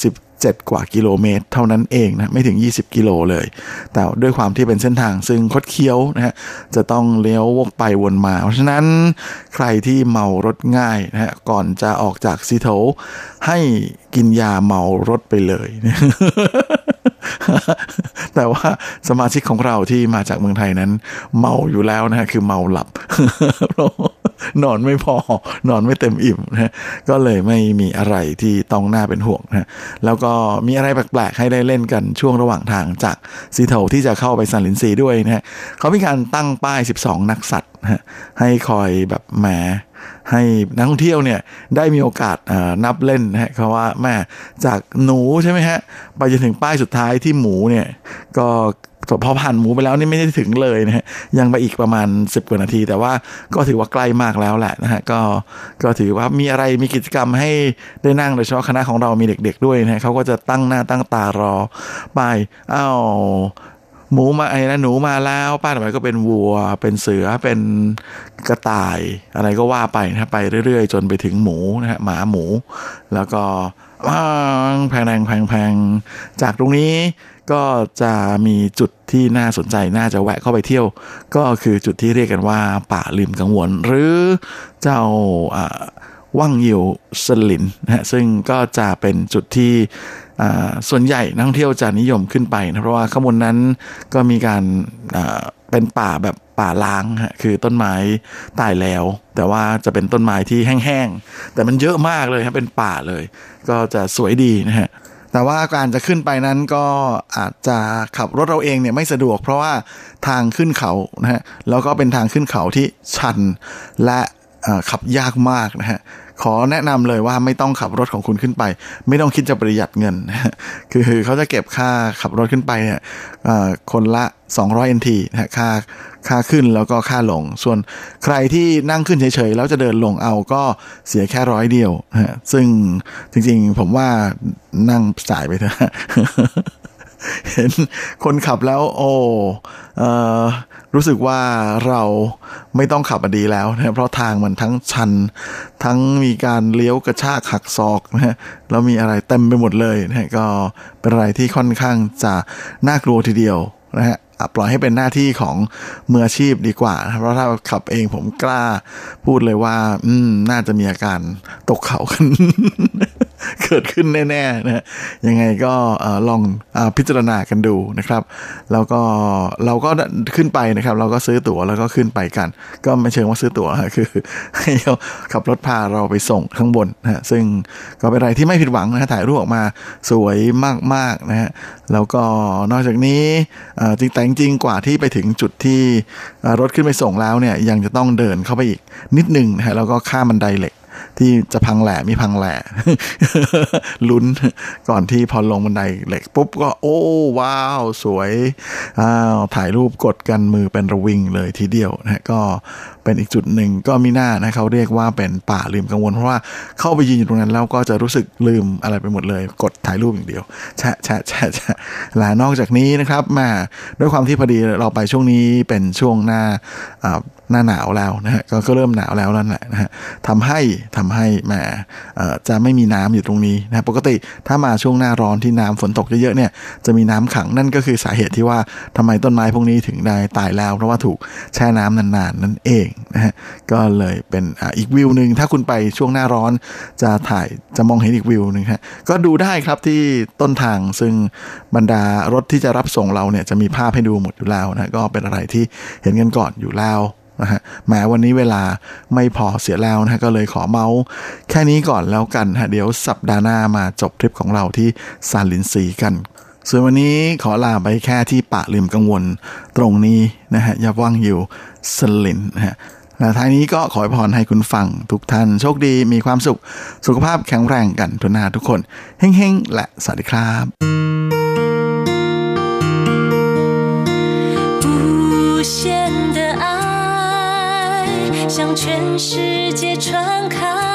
17กว่ากิโลเมตร เท่านั้นเองนะไม่ถึง 20 กิโลเลย แต่ด้วยความที่เป็นเส้นทางซึ่งคดเคี้ยวนะฮะจะต้องเลี้ยววกไปวนมา เพราะฉะนั้นใครที่เมารถง่ายนะฮะก่อนจะออกจากซีโถให้กินยาเมารถไปเลย แต่ว่าสมาชิกของเราที่มาจากเมืองไทยนั้น เมาอยู่แล้วนะฮะคือเมาหลับนอนไม่พอนอนไม่เต็มอิ่มนะฮะก็เลยไม่มีอะไรที่ต้องน่าเป็นห่วงนะฮะแล้วก็มีอะไรแปลกๆให้ได้เล่นกันช่วงระหว่างทางจากซีเทาที่จะเข้าไปซันลินซีด้วยนะฮะเขามีการตั้งป้าย 12 นักสัตว์นะฮะให้คอยแบบแหม ให้นักท่องเที่ยวเนี่ยได้มีโอกาสนับเล่นนะฮะเพราะว่าแม่จากหนูใช่ไหมฮะไปจนถึงป้ายสุดท้ายที่หมูเนี่ยก็พอผ่านหมูไปแล้วนี่ไม่ได้ถึงเลยนะฮะยังไปอีกประมาณ 10กว่านาที แต่ว่าก็ถือว่าใกล้มากแล้วแหละนะฮะก็ก็ถือว่ามีอะไรมีกิจกรรมให้ได้นั่งโดยเฉพาะคณะของเรามีเด็ก ๆ ด้วยนะฮะเขาก็จะตั้งหน้าตั้งตารอไปอ้าว หมูมาไอ้นะหนูมาแล้วป้าต่อไปก็เป็นวัว เป็นเสือเป็นกระต่าย อะไรก็ว่าไปนะไปเรื่อยๆ จนไปถึงหมูนะฮะหมาหมู แล้วก็แพงแพงแพงแพงจากตรงนี้ก็จะมีจุดที่น่าสนใจน่าจะแวะเข้าไปเที่ยว ก็คือจุดที่เรียกกันว่า ป่าริมกังวล หรือเจ้าว่างเหยวสลินนะฮะซึ่งก็จะเป็นจุดที่ ส่วนใหญ่นักท่องเที่ยวจะนิยมขึ้นไปนะเพราะว่าข้างบนนั้นก็มีการเป็นป่าแบบป่าล้างฮะคือต้นไม้ตายแล้ว แต่ว่าจะเป็นต้นไม้ที่แห้งๆแต่มันเยอะมากเลยครับเป็นป่าเลย ก็จะสวยดีนะฮะแต่ว่าการจะขึ้นไปนั้นก็อาจจะขับรถเราเองเนี่ยไม่สะดวก เพราะว่าทางขึ้นเขานะฮะแล้วก็เป็นทางขึ้นเขาที่ชัน และ ขับยากมากนะฮะขอแนะนำเลยว่าไม่ต้องขับรถของคุณขึ้นไป ไม่ต้องคิดจะประหยัดเงิน คือเขาจะเก็บค่าขับรถขึ้นไปเนี่ยเอ่อคนละ 200 NT นะฮะค่าค่าขึ้นแล้วก็ค่าลง ส่วนใครที่นั่งขึ้นเฉยๆ แล้วจะเดินลงเอาก็เสียแค่ร้อยเดียวฮะซึ่งจริงๆผมว่านั่งจ่ายไปเถอะ เห็นคนขับแล้ว โอ้เอ่อรู้สึกว่าเราไม่ต้องขับมาดีแล้วนะเพราะทางมันทั้งชัน ทั้งมีการเลี้ยวกระชากหักศอกนะฮะแล้วมีอะไรเต็มไปหมดเลยนะก็เป็นอะไรที่ค่อนข้างจะน่ากลัวทีเดียวนะฮะปล่อยให้เป็นหน้าที่ของมืออาชีพดีกว่า เพราะถ้าขับเองผมกล้าพูดเลยว่า อืม น่าจะมีอาการตกเขากัน เกิดขึ้นแน่ๆนะฮะยังไงก็ลองพิจารณากันดูนะครับ แล้วก็เราก็ขึ้นไปนะครับ เราก็ซื้อตั๋วแล้วก็ขึ้นไปกัน ก็ไม่เชิงว่าซื้อตั๋วคือให้เขาขับรถพาเราไปส่งข้างบนนะฮะซึ่งก็เป็นอะไรที่ไม่ผิดหวังนะฮะถ่ายรูปออกมาสวยมากๆนะฮะแล้วก็นอกจากนี้จริงแต่จริงๆกว่าที่ไปถึงจุดที่รถขึ้นไปส่งแล้วเนี่ยยังจะต้องเดินเข้าไปอีกนิดหนึงนะฮะแล้วก็ข้ามบันไดเหล็ก ที่จะพังแหล่มีพังแหล่ลุ้นก่อนที่พอลงบันไดเหล็กปุ๊บก็โอ้ว้าว สวยอ้าวถ่ายรูปกดกันมือเป็นระวิงเลยทีเดียวนะก็เป็นอีกจุดหนึ่งก็มีหน้านะเขาเรียกว่าเป็นป่าลืมกังวลเพราะว่าเข้าไปยืนอยู่ตรงนั้นแล้วก็จะรู้สึกลืมอะไรไปหมดเลย กดถ่ายรูปอย่างเดียวแชะแชะแชะแชะและนอกจากนี้นะครับมาด้วยความที่พอดีเราไปช่วงนี้เป็นช่วงหน้าอ่าหน้าหนาวแล้วนะฮะก็ก็เริ่มหนาวแล้วนั่นแหละนะฮะทำให้ทำให้แหมจะไม่มีน้ำอยู่ตรงนี้นะปกติถ้ามาช่วงหน้าร้อนที่น้ำฝนตกเยอะๆเนี่ยจะมีน้ำขังนั่นก็คือสาเหตุที่ว่าทำไมต้นไม้พวกนี้ถึงได้ตายแล้ว เพราะว่าถูกแช่น้ำนานๆนั่นเองนะฮะก็เลยเป็นอีกวิวหนึ่งถ้าคุณไปช่วงหน้าร้อนจะถ่ายจะมองเห็นอีกวิวหนึ่งฮะก็ดูได้ครับที่ต้นทางซึ่งบรรดารถที่จะรับส่งเราเนี่ยจะมีภาพให้ดูหมดอยู่แล้วนะก็เป็นอะไรที่เห็นกันก่อนอยู่แล้ว นะฮะแม้วันนี้เวลาไม่พอเสียแล้วนะฮะก็เลยขอเมาส์แค่นี้ก่อนแล้วกันฮะเดี๋ยวสัปดาห์หน้ามาจบทริปของเราที่ซาลินซีกันส่วนวันนี้ขอลาไปแค่ที่ปะลืมกังวลตรงนี้นะฮะย่าว่างอยู่สลินนะฮะและท้ายนี้ก็ขอพรให้คุณฟังทุกท่านโชคดีมีความสุข สุขภาพแข็งแรงกันทุกนาทุกคน เฮ้งๆ และสวัสดีครับ 向全世界传开。